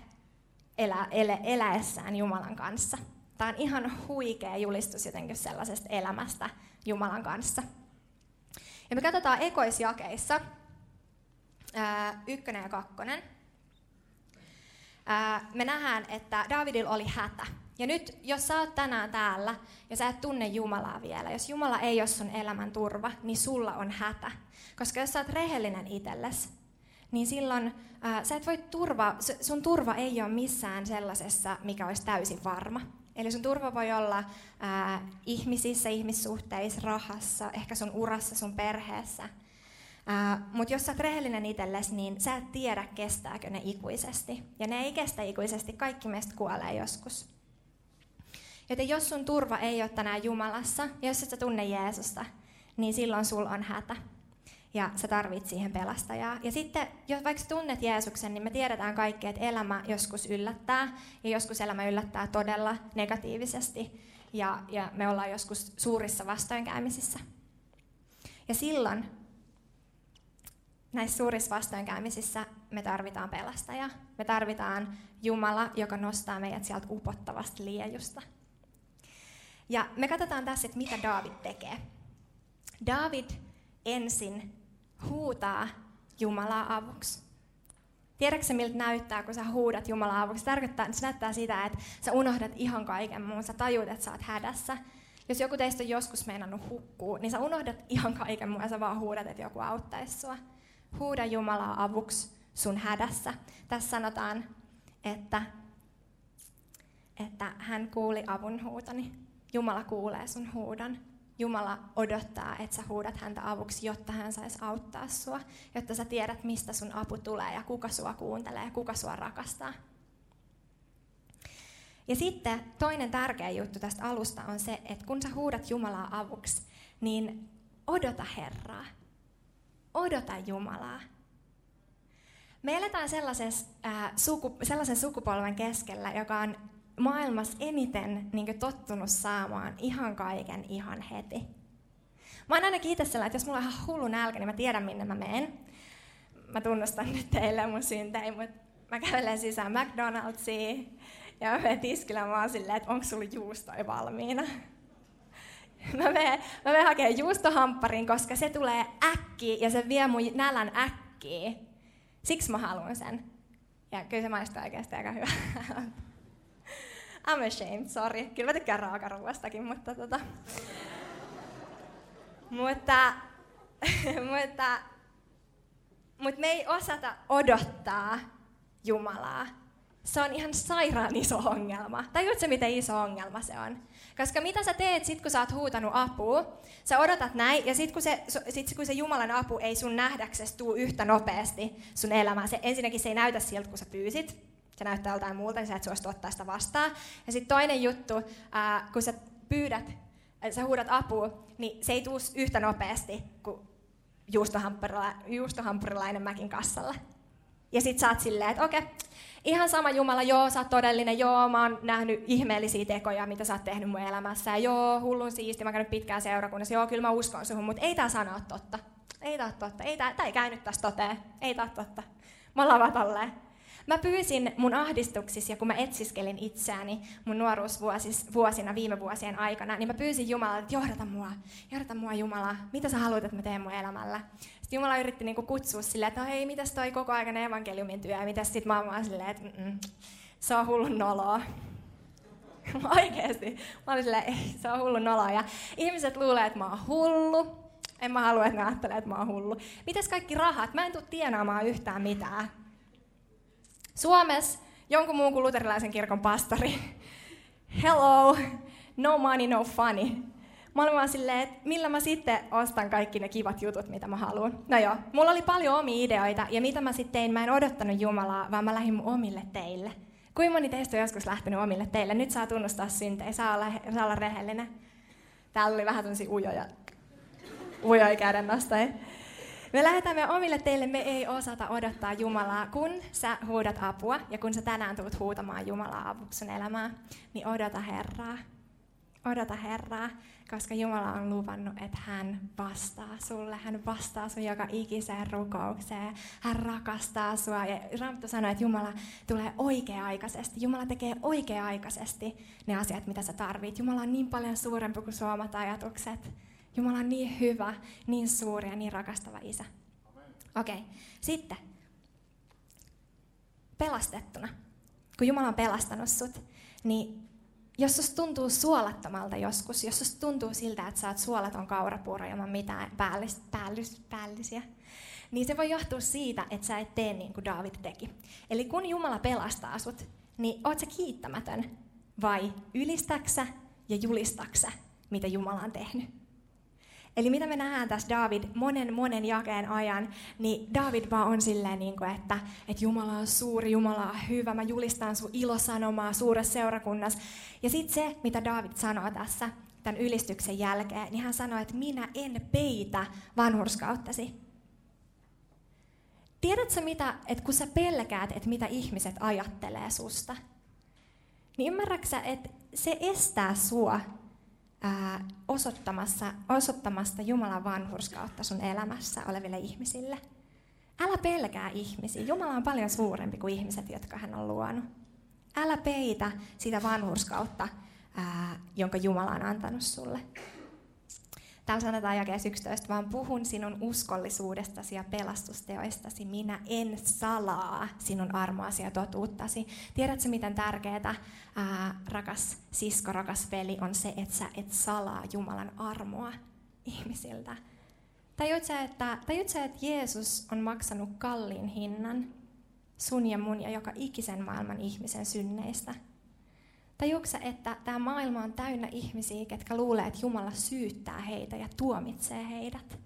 elä, elä, eläessään Jumalan kanssa. Tämä on ihan huikea julistus jotenkin sellaisesta elämästä Jumalan kanssa. Ja me katsotaan ekoisjakeissa ää, ykkönen ja kakkonen. Ää, me nähdään, että Davidilla oli hätä. Ja nyt, jos sä oot tänään täällä ja sä et tunne Jumalaa vielä, jos Jumala ei ole sun elämän turva, niin sulla on hätä. Koska jos sä oot rehellinen itsellesi, niin silloin ää, sä et voi turva, sun turva ei ole missään sellaisessa, mikä olisi täysin varma. Eli sun turva voi olla ää, ihmisissä, ihmissuhteissa, rahassa, ehkä sun urassa, sun perheessä. Mutta jos sä oot rehellinen itsellesi, niin sä et tiedä, kestääkö ne ikuisesti. Ja ne ei kestä ikuisesti, kaikki meistä kuolee joskus. Joten jos sun turva ei ole tänään Jumalassa, jos et sä tunne Jeesusta, niin silloin sulla on hätä. Ja sä tarvit siihen pelastajaa. Ja sitten, jos vaikka tunnet Jeesuksen, niin me tiedetään kaikki, että elämä joskus yllättää. Ja joskus elämä yllättää todella negatiivisesti. Ja, ja me ollaan joskus suurissa vastoinkäymisissä. Ja silloin näissä suurissa vastoinkäymisissä me tarvitaan pelastajaa. Me tarvitaan Jumala, joka nostaa meidät sieltä upottavasta liejusta. Ja me katsotaan tässä, että mitä David tekee. David ensin huutaa Jumalaa avuksi. Tiedätkö miltä näyttää, kun sä huudat Jumalaa avuksi? Se, tarkoittaa, se näyttää sitä, että sä unohdat ihan kaiken muun. Sä tajuut, että sä oot hädässä. Jos joku teistä on joskus meinannut hukkuu, niin sä unohdat ihan kaiken muun ja sä vaan huudat, että joku auttaisi sua. Huuda Jumalaa avuksi sun hädässä. Tässä sanotaan, että, että hän kuuli avun huutoni. Jumala kuulee sun huudon. Jumala odottaa, että sä huudat häntä avuksi, jotta hän saisi auttaa sua, jotta sä tiedät, mistä sun apu tulee ja kuka sua kuuntelee ja kuka sua rakastaa. Ja sitten toinen tärkeä juttu tästä alusta on se, että kun sä huudat Jumalaa avuksi, niin odota Herraa. Odota Jumalaa. Me eletään sellaisen, äh, suku, sellaisen sukupolven keskellä, joka on maailmassa eniten niin tottunut saamaan ihan kaiken ihan heti. Mä oon ainakin itse että jos mulla on ihan hullu nälkä, niin mä tiedän minne mä menen. Mä tunnustan nyt teille mun syntejä, mutta mä kävelen sisään McDonald'siin ja mä menen mä oon silleen, että onko sulla juustoja valmiina. Mä menen, mä menen hakemaan juustohampparin, koska se tulee äkki ja se vie mun nälän äkkiä. Siksi mä haluan sen. Ja kyllä se maistuu oikeasti aika hyvä. I'm ashamed, sorry. Kyllä mä tykkään raakaruuastakin, mutta tota... mutta, mutta, mutta me ei osata odottaa Jumalaa. Se on ihan sairaan iso ongelma. Tajuutko miten iso ongelma se on? Koska mitä sä teet sit, kun sä oot huutanut apua? Sä odotat näin, ja sit kun se, sit, kun se Jumalan apu ei sun nähdäksesi tuu yhtä nopeasti sun elämään, se, ensinnäkin se ei näytä siltä, kun sä pyysit, se näyttää joltain muulta, niin sä et suostu ottaa sitä vastaan. Ja sitten toinen juttu, ää, kun sä pyydät, sä huudat apua, niin se ei tuu yhtä nopeasti kuin juustohampurilainen mäkin kassalla. Ja sit sä oot silleen, että okei, ihan sama Jumala, joo, sä oot todellinen, joo, mä oon nähnyt ihmeellisiä tekoja, mitä sä oot tehnyt mun elämässä, ja joo, hullun siisti, mä käynyt pitkään seurakunnassa, joo, kyllä mä uskon suhun, mutta ei tää sana ole totta. Ei tää totta, ei tää, tää ei käynyt tästä toteen, ei tää totta. Mä lavat tolleen. Mä pyysin mun ahdistuksissa ja kun mä etsiskelin itseäni mun nuoruusvuosina viime vuosien aikana, niin mä pyysin Jumalaa, että johdata mua, johdata mua Jumala, mitä sä haluat, että mä teen mun elämällä. Sitten Jumala yritti niinku kutsua silleen, että hei, mitäs toi koko ajan evankeliumin työ, ja mitäs sit mä oon vaan silleen, että mm se on hullun noloa. Oikeesti. Mä olin silleen, ei, se on hullun noloa. Ja ihmiset luulee, että mä oon hullu. En mä halua, että ne ajattelee, että mä oon hullu. Mitäs kaikki rahat? Mä en tuu tienaamaan yhtään mitään. Suomessa jonkun muun kuin luterilaisen kirkon pastori. Hello, no money, no funny. Mä olin vaan silleen, että millä mä sitten ostan kaikki ne kivat jutut, mitä mä haluan. No joo, mulla oli paljon omia ideoita, ja mitä mä sitten tein, mä en odottanut Jumalaa, vaan mä lähdin mun omille teille. Kuinka moni teistä on joskus lähtenyt omille teille? Nyt saa tunnustaa syntejä, saa olla, saa olla rehellinen. Täällä oli vähän tämmöisiä ujoja, ujoja kädennostoja. Me lähdetään omille teille, me ei osata odottaa Jumalaa. Kun sä huudat apua ja kun sä tänään tulet huutamaan Jumalaa avuksi sun elämään, niin odota Herraa. Odota Herraa, koska Jumala on luvannut, että hän vastaa sulle. Hän vastaa sun joka ikiseen rukoukseen. Hän rakastaa sua. Ja Raamattu sanoo, että Jumala tulee oikea-aikaisesti. Jumala tekee oikea-aikaisesti ne asiat, mitä sä tarvit. Jumala on niin paljon suurempi kuin suomat ajatukset. Jumala on niin hyvä, niin suuri ja niin rakastava isä. Okei, okay. sitten. Pelastettuna. Kun Jumala on pelastanut sut, niin jos susta tuntuu suolattomalta joskus, jos susta tuntuu siltä, että sä oot suolaton kaurapuuro ilman mitään päällys, päällys, päällisiä, niin se voi johtua siitä, että sä et tee niin kuin David teki. Eli kun Jumala pelastaa sut, niin oot sä kiittämätön vai ylistäksä ja julistaksä, mitä Jumala on tehnyt? Eli mitä me nähdään tässä David monen monen jakeen ajan, niin David vaan on silleen, niin kuin, että, että Jumala on suuri, Jumala on hyvä, mä julistan sun ilosanomaa suuressa seurakunnassa. Ja sitten se, mitä David sanoo tässä tämän ylistyksen jälkeen, niin hän sanoo, että minä en peitä vanhurskauttasi. Tiedätkö mitä, että kun sä pelkäät, että mitä ihmiset ajattelee susta, niin ymmärrätkö että se estää sua ää, osoittamassa, osoittamasta Jumalan vanhurskautta sun elämässä oleville ihmisille. Älä pelkää ihmisiä. Jumala on paljon suurempi kuin ihmiset, jotka hän on luonut. Älä peitä sitä vanhurskautta, ää, jonka Jumala on antanut sulle. Täällä sanotaan jakeessa 11, vaan puhun sinun uskollisuudestasi ja pelastusteoistasi. Minä en salaa sinun armoasi ja totuuttasi. Tiedätkö, miten tärkeää, ää, rakas sisko, rakas veli, on se, että sä et salaa Jumalan armoa ihmisiltä. Tajuutko, että, tajuutko, että Jeesus on maksanut kalliin hinnan sun ja mun ja joka ikisen maailman ihmisen synneistä? Tajuuksä, että tämä maailma on täynnä ihmisiä, ketkä luulee, että Jumala syyttää heitä ja tuomitsee heidät?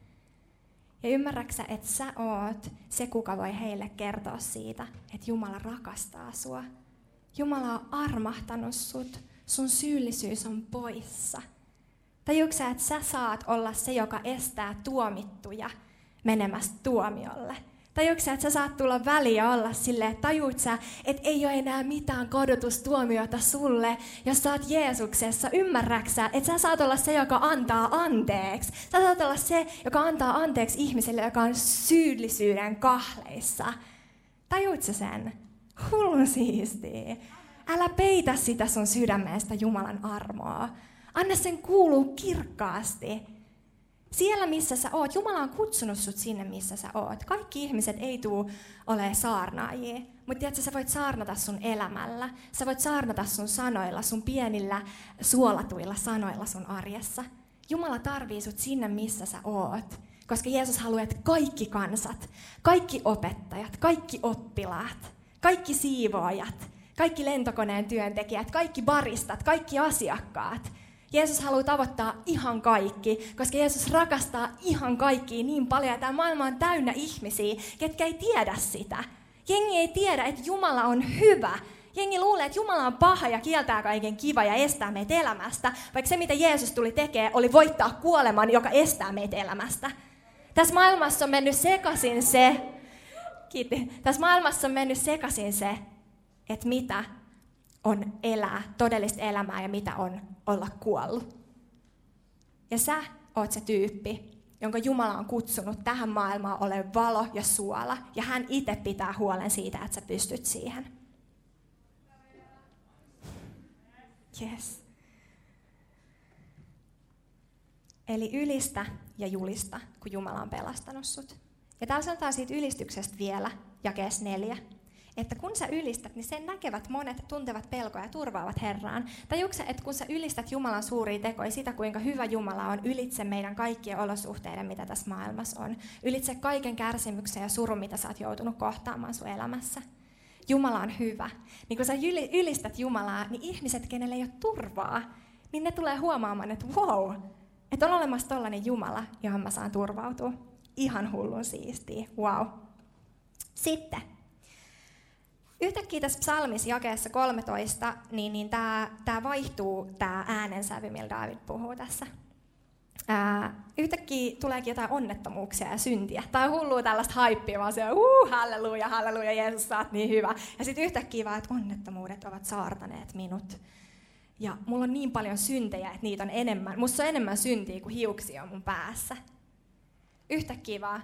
Ja ymmärräksä, että sä oot se, kuka voi heille kertoa siitä, että Jumala rakastaa sua. Jumala on armahtanut sut, sun syyllisyys on poissa. Tajuuksä, että sä saat olla se, joka estää tuomittuja menemästä tuomiolle. Tajuuksä, että sä saat tulla väliin ja olla silleen, että tajuut sä, että ei ole enää mitään kodotustuomiota sulle, jos sä oot Jeesuksessa. Ymmärräksä, että sä saat olla se, joka antaa anteeksi. Sä saat olla se, joka antaa anteeksi ihmiselle, joka on syyllisyyden kahleissa. Tajuut sä sen? Hullun siistiä. Älä peitä sitä sun sydämestä Jumalan armoa. Anna sen kuuluu kirkkaasti. Siellä, missä sä oot, Jumala on kutsunut sut sinne, missä sä oot. Kaikki ihmiset ei tuu ole saarnaajia, mutta tiedätkö, sä voit saarnata sun elämällä. Sä voit saarnata sun sanoilla, sun pienillä suolatuilla sanoilla sun arjessa. Jumala tarvii sut sinne, missä sä oot. Koska Jeesus haluaa, että kaikki kansat, kaikki opettajat, kaikki oppilaat, kaikki siivoajat, kaikki lentokoneen työntekijät, kaikki baristat, kaikki asiakkaat. Jeesus haluaa tavoittaa ihan kaikki, koska Jeesus rakastaa ihan kaikkia niin paljon, että tämä maailma on täynnä ihmisiä, ketkä ei tiedä sitä. Jengi ei tiedä, että Jumala on hyvä. Jengi luulee, että Jumala on paha ja kieltää kaiken kiva ja estää meitä elämästä, vaikka se, mitä Jeesus tuli tekemään, oli voittaa kuoleman, joka estää meitä elämästä. Tässä maailmassa on mennyt sekaisin se, kiitti, tässä maailmassa on mennyt sekaisin se, että mitä on elää todellista elämää ja mitä on olla kuollut. Ja sä oot se tyyppi, jonka Jumala on kutsunut tähän maailmaan ole valo ja suola, ja hän itse pitää huolen siitä, että sä pystyt siihen. Yes. Eli ylistä ja julista, kun Jumala on pelastanut sut. Ja täällä sanotaan siitä ylistyksestä vielä, jakees neljä että kun sä ylistät, niin sen näkevät monet tuntevat pelkoa ja turvaavat Herraan. Tajuuksä, että kun sä ylistät Jumalan suuria tekoja, sitä kuinka hyvä Jumala on ylitse meidän kaikkien olosuhteiden, mitä tässä maailmassa on. Ylitse kaiken kärsimyksen ja surun, mitä sä oot joutunut kohtaamaan sun elämässä. Jumala on hyvä. Niin kun sä ylistät Jumalaa, niin ihmiset, kenelle ei ole turvaa, niin ne tulee huomaamaan, että wow, että on olemassa tollainen Jumala, johon mä saan turvautua. Ihan hullun siistiä, wow. Sitten, Yhtäkkiä tässä psalmissa jakeessa 13, niin, niin tämä tää vaihtuu tämä äänensävy, millä David puhuu tässä. Ää, yhtäkkiä tuleekin jotain onnettomuuksia ja syntiä. Tai hullua tällaista haippia, vaan se uh, halleluja, halleluja, Jeesus, sä oot niin hyvä. Ja sitten yhtäkkiä vaan, että onnettomuudet ovat saartaneet minut. Ja mulla on niin paljon syntejä, että niitä on enemmän. Musta on enemmän syntiä kuin hiuksia on mun päässä. Yhtäkkiä vaan.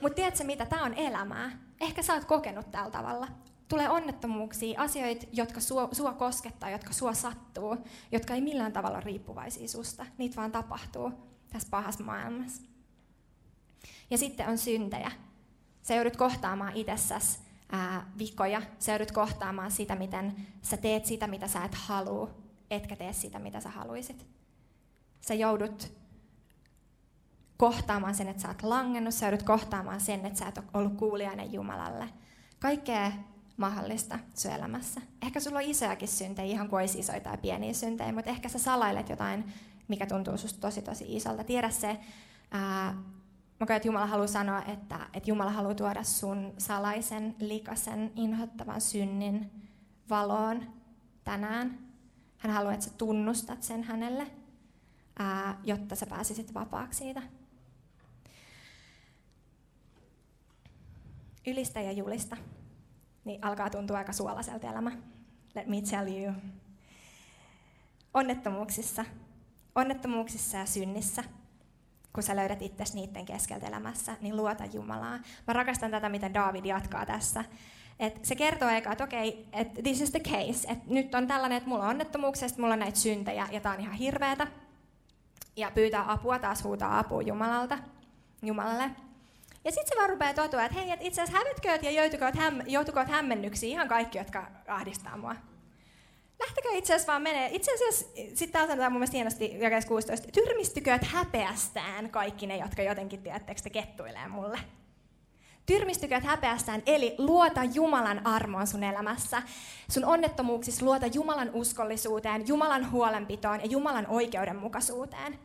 Mutta tiedätkö mitä? Tämä on elämää. Ehkä sä oot kokenut tällä tavalla tulee onnettomuuksia, asioita, jotka sua, sua koskettaa, jotka sua sattuu, jotka ei millään tavalla riippuvaisia susta. Niitä vaan tapahtuu tässä pahassa maailmassa. Ja sitten on syntejä. Sä joudut kohtaamaan itsessäsi ää, vikoja. Sä joudut kohtaamaan sitä, miten sä teet sitä, mitä sä et halua, etkä tee sitä, mitä sä haluisit. Sä joudut kohtaamaan sen, että sä oot langennut. Sä joudut kohtaamaan sen, että sä et ole ollut kuulijainen Jumalalle. Kaikkea mahdollista sun elämässä. Ehkä sulla on isojakin syntejä, ihan kuin olisi isoja tai pieniä syntejä, mutta ehkä sä salailet jotain, mikä tuntuu susta tosi tosi isolta. Tiedä se, ää, mä koen, että Jumala haluaa sanoa, että, että Jumala haluaa tuoda sun salaisen, likasen, inhottavan synnin valoon tänään. Hän haluaa, että sä tunnustat sen hänelle, ää, jotta sä pääsisit vapaaksi siitä. Ylistä ja julista niin alkaa tuntua aika suolaiselta elämä. Let me tell you. Onnettomuuksissa, onnettomuuksissa ja synnissä, kun sä löydät itsesi niiden keskeltä elämässä, niin luota Jumalaa. Mä rakastan tätä, mitä David jatkaa tässä. Et se kertoo eka, että okei, okay, että this is the case. Et nyt on tällainen, että mulla on onnettomuuksia, mulla on näitä syntejä, ja tää on ihan hirveetä. Ja pyytää apua, taas huutaa apua Jumalalta, Jumalalle. Ja sitten se vaan rupeaa totua, että hei, et itse asiassa hävytkööt ja joutukoot, häm, joutukoot hämmennyksiin ihan kaikki, jotka ahdistaa mua. Lähtekö itse asiassa vaan menee. Itse asiassa, sitten täällä sanotaan mun mielestä hienosti jakeessa 16, tyrmistykööt häpeästään kaikki ne, jotka jotenkin, tiedättekö, te kettuilee mulle. Tyrmistykööt häpeästään, eli luota Jumalan armoon sun elämässä. Sun onnettomuuksissa luota Jumalan uskollisuuteen, Jumalan huolenpitoon ja Jumalan oikeudenmukaisuuteen.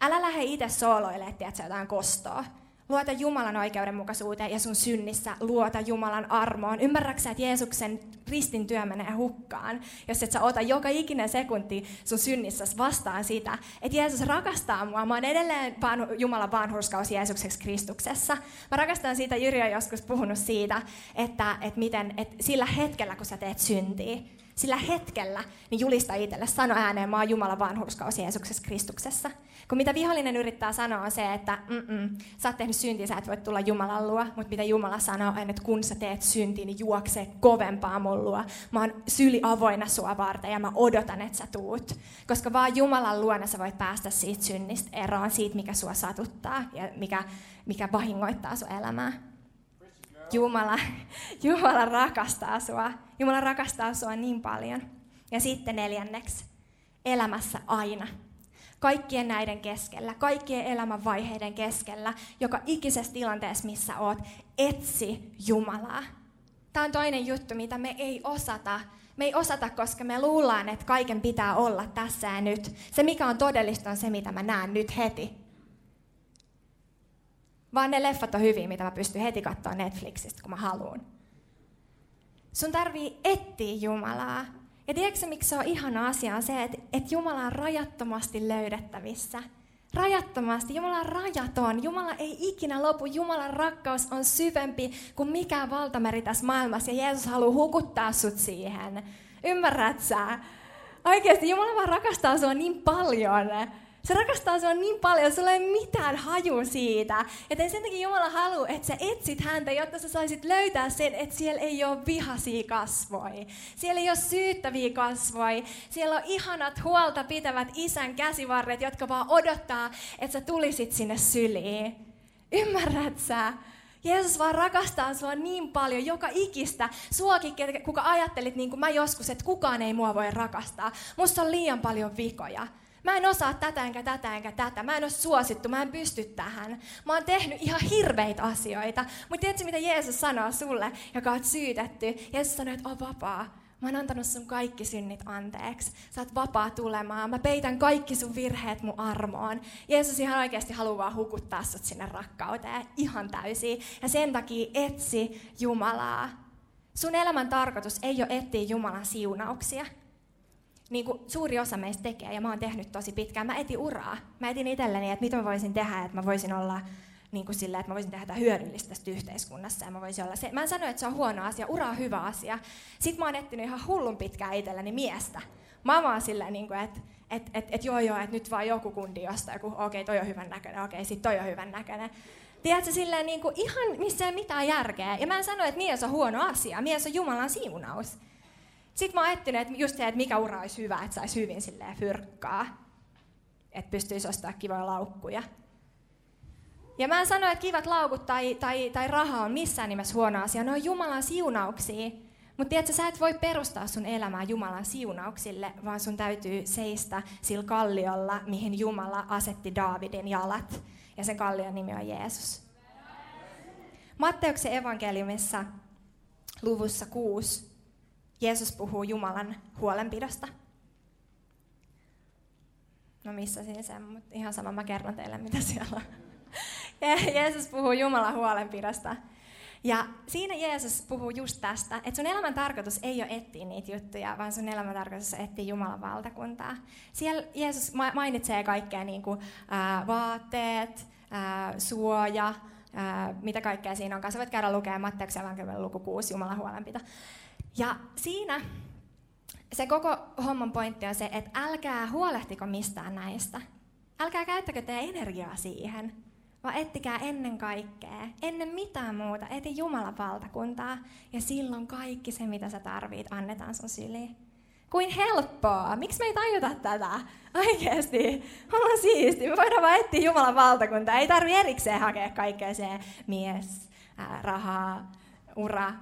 Älä lähde itse sooloilemaan, tiedätkö, jotain kostoa Luota Jumalan oikeudenmukaisuuteen ja sun synnissä luota Jumalan armoon. Ymmärräksä, että Jeesuksen ristin työ menee hukkaan, jos et sä ota joka ikinen sekunti sun synnissä vastaan sitä, että Jeesus rakastaa mua. Mä oon edelleen Jumalan vanhurskaus Jeesukseksi Kristuksessa. Mä rakastan siitä, Jyri on joskus puhunut siitä, että, että, miten, että sillä hetkellä, kun sä teet syntiä, sillä hetkellä, niin julista itselle, sano ääneen, mä oon Jumalan vanhurskaus Jeesuksessa Kristuksessa. Kun mitä vihollinen yrittää sanoa on se, että Mm-mm, sä oot tehnyt syntiä, sä et voi tulla Jumalan luo, mutta mitä Jumala sanoo on, että kun sä teet syntiä, niin juokse kovempaa mun luo. Mä oon syli avoinna sua varten ja mä odotan, että sä tuut. Koska vaan Jumalan luona sä voit päästä siitä synnistä eroon, siitä mikä sua satuttaa ja mikä, mikä vahingoittaa sun elämää. Jumala, Jumala rakastaa sua. Jumala rakastaa sua niin paljon. Ja sitten neljänneksi, elämässä aina. Kaikkien näiden keskellä, kaikkien elämän vaiheiden keskellä, joka ikisessä tilanteessa, missä oot, etsi Jumalaa. Tämä on toinen juttu, mitä me ei osata. Me ei osata, koska me luullaan, että kaiken pitää olla tässä ja nyt. Se, mikä on todellista, on se, mitä mä näen nyt heti. Vaan ne leffat on hyviä, mitä mä pystyn heti katsoa Netflixistä, kun mä haluan. Sun tarvii etsiä Jumalaa. Ja tiedätkö miksi se on ihana asia? On se, että, että Jumala on rajattomasti löydettävissä. Rajattomasti. Jumala on rajaton. Jumala ei ikinä lopu. Jumalan rakkaus on syvempi kuin mikään valtameri tässä maailmassa. Ja Jeesus haluaa hukuttaa sut siihen. Ymmärrät sä? Oikeasti Jumala vaan rakastaa sua niin paljon. Se rakastaa sinua niin paljon, sulla ei ole mitään haju siitä. Joten sen takia Jumala haluaa, että sä etsit häntä, jotta sä saisit löytää sen, että siellä ei ole vihaisia kasvoja. Siellä ei ole syyttäviä kasvoja. Siellä on ihanat huolta pitävät isän käsivarret, jotka vaan odottaa, että sä tulisit sinne syliin. Ymmärrät sä? Jeesus vaan rakastaa sua niin paljon, joka ikistä. Suokin, kuka ajattelit niin kuin mä joskus, että kukaan ei mua voi rakastaa. Musta on liian paljon vikoja. Mä en osaa tätä enkä tätä enkä tätä. Mä en ole suosittu, mä en pysty tähän. Mä oon tehnyt ihan hirveitä asioita. Mutta tiedätkö mitä Jeesus sanoo sulle, joka on syytetty? Jeesus sanoo, että on vapaa. Mä oon antanut sun kaikki synnit anteeksi. Sä oot vapaa tulemaan. Mä peitän kaikki sun virheet mun armoon. Jeesus ihan oikeasti haluaa hukuttaa sut sinne rakkauteen ihan täysin. Ja sen takia etsi Jumalaa. Sun elämän tarkoitus ei ole etsiä Jumalan siunauksia niin kuin suuri osa meistä tekee, ja mä oon tehnyt tosi pitkään. Mä etin uraa. Mä etin itselleni, että mitä mä voisin tehdä, että mä voisin olla niin kuin sillä, että mä voisin tehdä hyödyllistä tästä yhteiskunnassa. Ja mä, voisin olla se. mä en sano, että se on huono asia, ura on hyvä asia. Sitten mä oon etsinyt ihan hullun pitkään itselleni miestä. Mä vaan silleen, niin kuin, että et, et, et joo joo, että nyt vaan joku kundi jostain, joku okei, okay, toi on hyvän näköinen, okei, okay, sit toi on hyvän näköinen. Tiedätkö, silleen niin kuin, ihan missä ei mitään järkeä. Ja mä en sano, että mies on huono asia, mies on Jumalan siunaus. Sitten mä ajattelin, että just se, että mikä ura olisi hyvä, että saisi hyvin silleen fyrkkaa. Että pystyisi ostamaan kivoja laukkuja. Ja mä en sano, että kivat laukut tai, tai, tai raha on missään nimessä huono asia. Ne on Jumalan siunauksia. Mutta tiedätkö, sä et voi perustaa sun elämää Jumalan siunauksille, vaan sun täytyy seistä sillä kalliolla, mihin Jumala asetti Daavidin jalat. Ja sen kallion nimi on Jeesus. Matteuksen evankeliumissa luvussa 6 Jeesus puhuu Jumalan huolenpidosta. No missä siinä se, mutta ihan sama mä kerron teille, mitä siellä on. Jeesus puhuu Jumalan huolenpidosta. Ja siinä Jeesus puhuu just tästä, että sun elämän tarkoitus ei ole etsiä niitä juttuja, vaan sun elämän tarkoitus on etsiä Jumalan valtakuntaa. Siellä Jeesus mainitsee kaikkea niin kuin, ää, vaatteet, ää, suoja, ää, mitä kaikkea siinä on. Sä voit käydä lukemaan Matteuksen evankeliumin luku 6, Jumalan huolenpito. Ja siinä se koko homman pointti on se, että älkää huolehtiko mistään näistä. Älkää käyttäkö teidän energiaa siihen, vaan ettikää ennen kaikkea, ennen mitään muuta, eti Jumalan valtakuntaa, ja silloin kaikki se, mitä sä tarvit, annetaan sun syliin. Kuin helppoa! Miksi me ei tajuta tätä? Oikeesti, on siisti. Me voidaan vaan etsiä Jumalan valtakuntaa. Ei tarvi erikseen hakea kaikkea se mies, ää, rahaa, ura,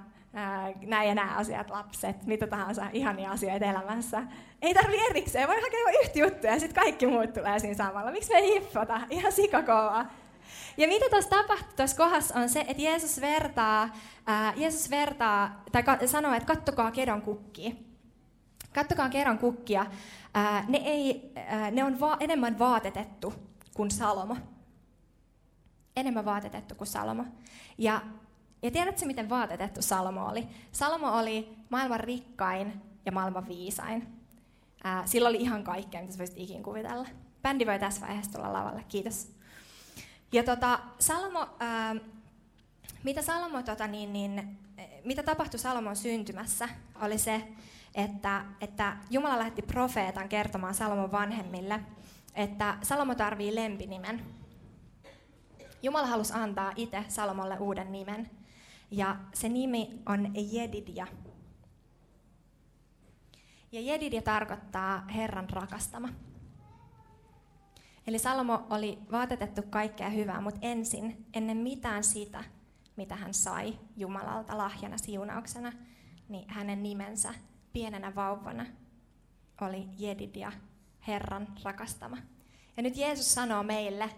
nämä ja nämä asiat, lapset, mitä tahansa ihania asioita elämässä. Ei tarvi erikseen, voi hakea yhtä juttuja ja sitten kaikki muut tulee siinä samalla. Miksi me ei hiffata? Ihan sikakova. Ja mitä tuossa tapahtuu tuossa kohdassa on se, että Jeesus vertaa, ää, Jeesus vertaa tai ka- sanoo, että kattokaa kedon kukkia. Kattokaa kedon kukkia. Ää, ne, ei, ää, ne on va- enemmän vaatetettu kuin Salomo. Enemmän vaatetettu kuin Salomo. Ja ja tiedätkö, miten vaatetettu Salomo oli? Salomo oli maailman rikkain ja maailman viisain. Ää, sillä oli ihan kaikkea, mitä sä voisit ikin kuvitella. Bändi voi tässä vaiheessa tulla lavalle, kiitos. Ja tota, Salomo, ää, mitä Salomo, tota, niin, niin, mitä tapahtui Salomon syntymässä, oli se, että, että Jumala lähetti profeetan kertomaan Salomon vanhemmille, että Salomo tarvii lempinimen. Jumala halusi antaa itse Salomolle uuden nimen. Ja se nimi on Jedidia. Ja Jedidia tarkoittaa Herran rakastama. Eli Salomo oli vaatetettu kaikkea hyvää, mutta ensin, ennen mitään sitä, mitä hän sai Jumalalta lahjana, siunauksena, niin hänen nimensä pienenä vauvana oli Jedidia, Herran rakastama. Ja nyt Jeesus sanoo meille,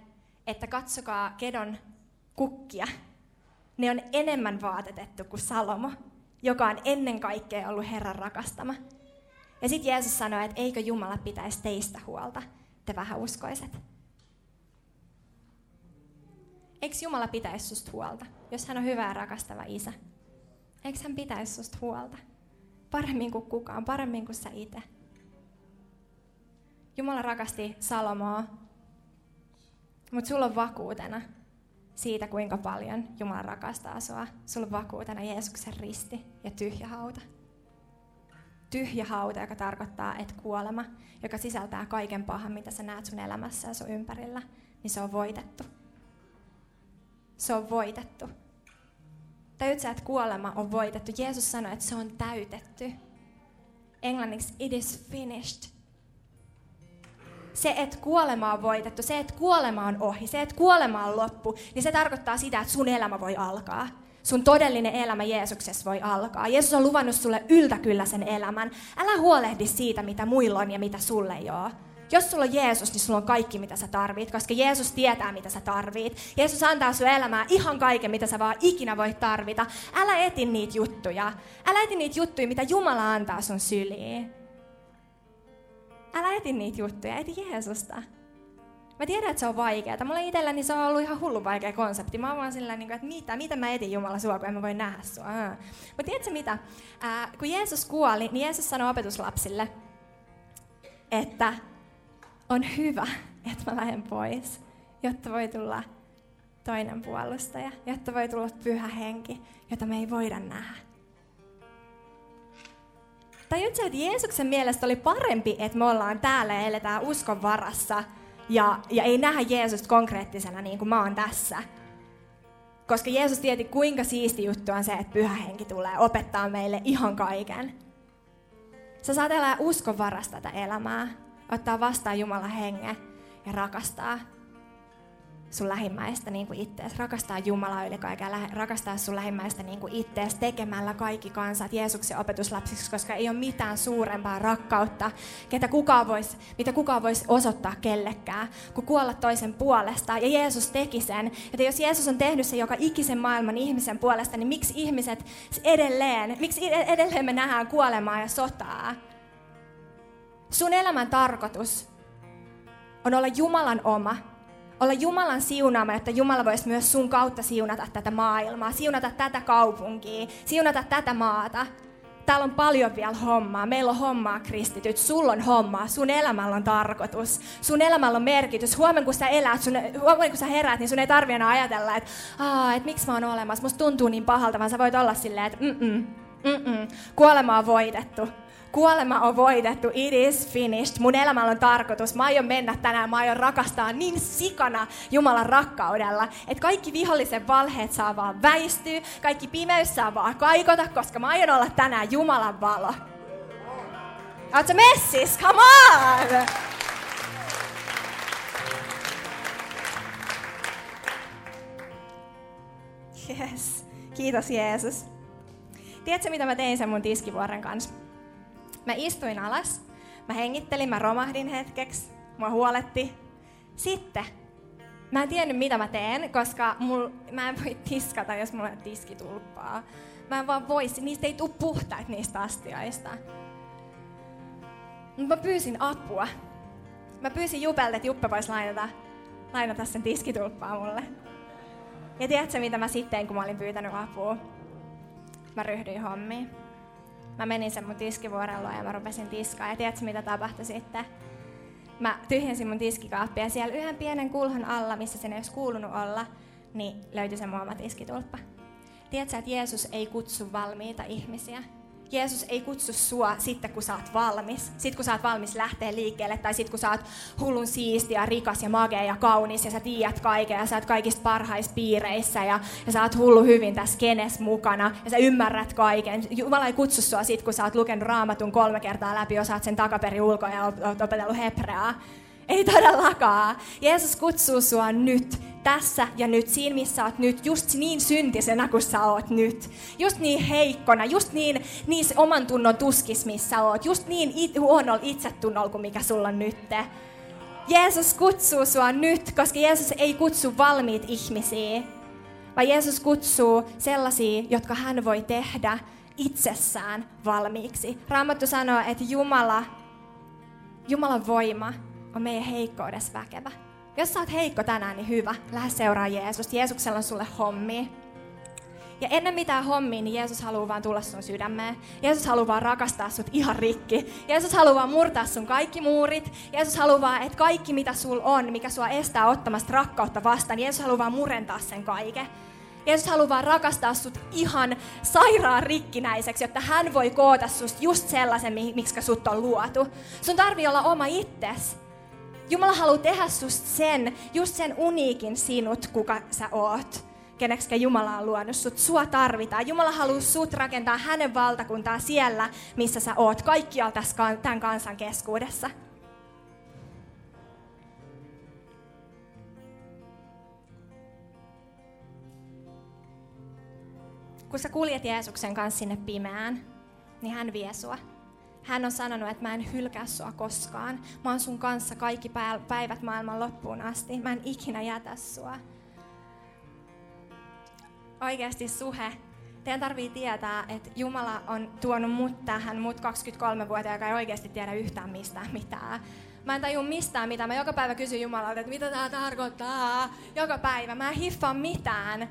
että katsokaa kedon kukkia. Ne on enemmän vaatetettu kuin Salomo, joka on ennen kaikkea ollut Herran rakastama. Ja sitten Jeesus sanoi, että eikö Jumala pitäisi teistä huolta, te vähän uskoiset. Eikö Jumala pitäisi susta huolta, jos hän on hyvä ja rakastava isä? Eikö hän pitäisi susta huolta? Paremmin kuin kukaan, paremmin kuin sä itse. Jumala rakasti Salomoa, mutta sulla on vakuutena siitä, kuinka paljon Jumala rakastaa sua. Sulla on vakuutena Jeesuksen risti ja tyhjä hauta. Tyhjä hauta, joka tarkoittaa, että kuolema, joka sisältää kaiken pahan, mitä sä näet sun elämässä ja sun ympärillä, niin se on voitettu. Se on voitettu. Tajuut että kuolema on voitettu? Jeesus sanoi, että se on täytetty. Englanniksi, it is finished se, että kuolema on voitettu, se, että kuolema on ohi, se, että kuolema on loppu, niin se tarkoittaa sitä, että sun elämä voi alkaa. Sun todellinen elämä Jeesuksessa voi alkaa. Jeesus on luvannut sulle yltäkyllä sen elämän. Älä huolehdi siitä, mitä muilla on ja mitä sulle ei ole. Jos sulla on Jeesus, niin sulla on kaikki, mitä sä tarvit, koska Jeesus tietää, mitä sä tarvit. Jeesus antaa sun elämään ihan kaiken, mitä sä vaan ikinä voit tarvita. Älä eti niitä juttuja. Älä eti niitä juttuja, mitä Jumala antaa sun syliin. Älä eti niitä juttuja, eti Jeesusta. Mä tiedän, että se on vaikeaa. Mulla itselläni se on ollut ihan hullu vaikea konsepti. Mä oon vaan sillä niin että mitä, mitä mä etin Jumala sua, kun en mä voi nähdä sua. Mutta tiedätkö mitä? Ää, kun Jeesus kuoli, niin Jeesus sanoi opetuslapsille, että on hyvä, että mä lähden pois, jotta voi tulla toinen puolustaja, jotta voi tulla pyhä henki, jota me ei voida nähdä. Tajutko, että Jeesuksen mielestä oli parempi, että me ollaan täällä ja eletään uskon varassa ja, ja ei nähdä Jeesusta konkreettisena niin kuin mä oon tässä. Koska Jeesus tieti, kuinka siisti juttu on se, että pyhä henki tulee opettaa meille ihan kaiken. Sä saat elää uskon varasta tätä elämää, ottaa vastaan Jumalan hengen ja rakastaa sun lähimmäistä niin kuin ittees. Rakastaa Jumalaa yli kaiken rakastaa sun lähimmäistä niin kuin ittees tekemällä kaikki kansat Jeesuksen opetuslapsiksi, koska ei ole mitään suurempaa rakkautta, ketä kukaan vois, mitä kukaan voisi osoittaa kellekään, kuin kuolla toisen puolesta. Ja Jeesus teki sen. Että jos Jeesus on tehnyt sen joka ikisen maailman ihmisen puolesta, niin miksi ihmiset edelleen, miksi edelleen me nähdään kuolemaa ja sotaa? Sun elämän tarkoitus on olla Jumalan oma, olla Jumalan siunaama, että Jumala voisi myös sun kautta siunata tätä maailmaa, siunata tätä kaupunkia, siunata tätä maata. Täällä on paljon vielä hommaa. Meillä on hommaa, kristityt. Sulla on hommaa. Sun elämällä on tarkoitus. Sun elämällä on merkitys. Huomenna kun sä elät, sun, huomenna kun sä herät, niin sun ei tarvi enää ajatella, että, että miksi mä oon olemassa. Musta tuntuu niin pahalta, vaan sä voit olla silleen, että mm-mm, mm-mm. kuolema on voitettu. Kuolema on voitettu, it is finished. Mun elämällä on tarkoitus. Mä aion mennä tänään, mä aion rakastaa niin sikana Jumalan rakkaudella, että kaikki vihollisen valheet saa vaan väistyä, kaikki pimeys saa vaan kaikota, koska mä aion olla tänään Jumalan valo. Oletko messis? Come on! Yes. Kiitos Jeesus. Tiedätkö, mitä mä tein sen mun tiskivuoren kanssa? Mä istuin alas, mä hengittelin, mä romahdin hetkeksi, mua huoletti. Sitten mä en tiennyt mitä mä teen, koska mul, mä en voi tiskata, jos mulla on tiskitulppaa. Mä en vaan voisi, niistä ei tule puhtaita niistä astioista. Mutta mä pyysin apua. Mä pyysin Jupelta, että Juppe voisi lainata, lainata sen tiskitulppaa mulle. Ja tiedätkö mitä mä sitten, kun mä olin pyytänyt apua? Mä ryhdyin hommiin mä menin sen mun tiskivuorella ja mä rupesin tiskaa. Ja tiedätkö mitä tapahtui sitten? Mä tyhjensin mun tiskikaappia siellä yhden pienen kulhon alla, missä sen ei olisi kuulunut olla, niin löytyi se mun oma tiskitulppa. Tiedätkö, että Jeesus ei kutsu valmiita ihmisiä. Jeesus ei kutsu sua sitten, kun sä oot valmis. Sitten, kun sä oot valmis lähteä liikkeelle, tai sitten, kun sä oot hullun siisti ja rikas ja magea ja kaunis, ja sä tiedät kaiken, ja sä oot kaikista parhaissa piireissä, ja, ja sä oot hullu hyvin tässä kenes mukana, ja sä ymmärrät kaiken. Jumala ei kutsu sua sitten, kun sä oot lukenut raamatun kolme kertaa läpi, osaat sen takaperi ulkoa ja oot opetellut hebreaa. Ei todellakaan. Jeesus kutsuu sua nyt, tässä ja nyt, siinä missä oot nyt, just niin syntisenä kuin sä oot nyt. Just niin heikkona, just niin, niin oman tunnon tuskis, missä oot. Just niin it, huonolla itsetunnolla kuin mikä sulla on nyt. Jeesus kutsuu sua nyt, koska Jeesus ei kutsu valmiit ihmisiä, vaan Jeesus kutsuu sellaisia, jotka hän voi tehdä itsessään valmiiksi. Raamattu sanoo, että Jumala, Jumalan voima on meidän heikkoudessa väkevä. Jos sä oot heikko tänään, niin hyvä. Lähde seuraa Jeesus. Jeesuksella on sulle hommi. Ja ennen mitään hommia, niin Jeesus haluaa vaan tulla sun sydämeen. Jeesus haluaa vaan rakastaa sut ihan rikki. Jeesus haluaa vaan murtaa sun kaikki muurit. Jeesus haluaa vaan, että kaikki mitä sul on, mikä sua estää ottamasta rakkautta vastaan, niin Jeesus haluaa vaan murentaa sen kaiken. Jeesus haluaa vaan rakastaa sut ihan sairaan rikkinäiseksi, jotta hän voi koota susta just sellaisen, miksi sut on luotu. Sun tarvii olla oma itses. Jumala haluaa tehdä susta sen, just sen uniikin sinut, kuka sä oot keneksi Jumala on luonut sut. Sua tarvitaan. Jumala haluaa sut rakentaa hänen valtakuntaa siellä, missä sä oot, kaikkialla tässä, tämän kansan keskuudessa. Kun sä kuljet Jeesuksen kanssa sinne pimeään, niin hän vie sua. Hän on sanonut, että mä en hylkää sua koskaan. Mä oon sun kanssa kaikki päivät maailman loppuun asti. Mä en ikinä jätä sua. Oikeasti suhe. Teidän tarvii tietää, että Jumala on tuonut mut tähän, mut 23-vuotiaan, joka ei oikeasti tiedä yhtään mistään mitään. Mä en tajua mistään mitään. Mä joka päivä kysyn Jumalalta, että mitä tämä tarkoittaa. Joka päivä. Mä en hiffaa mitään.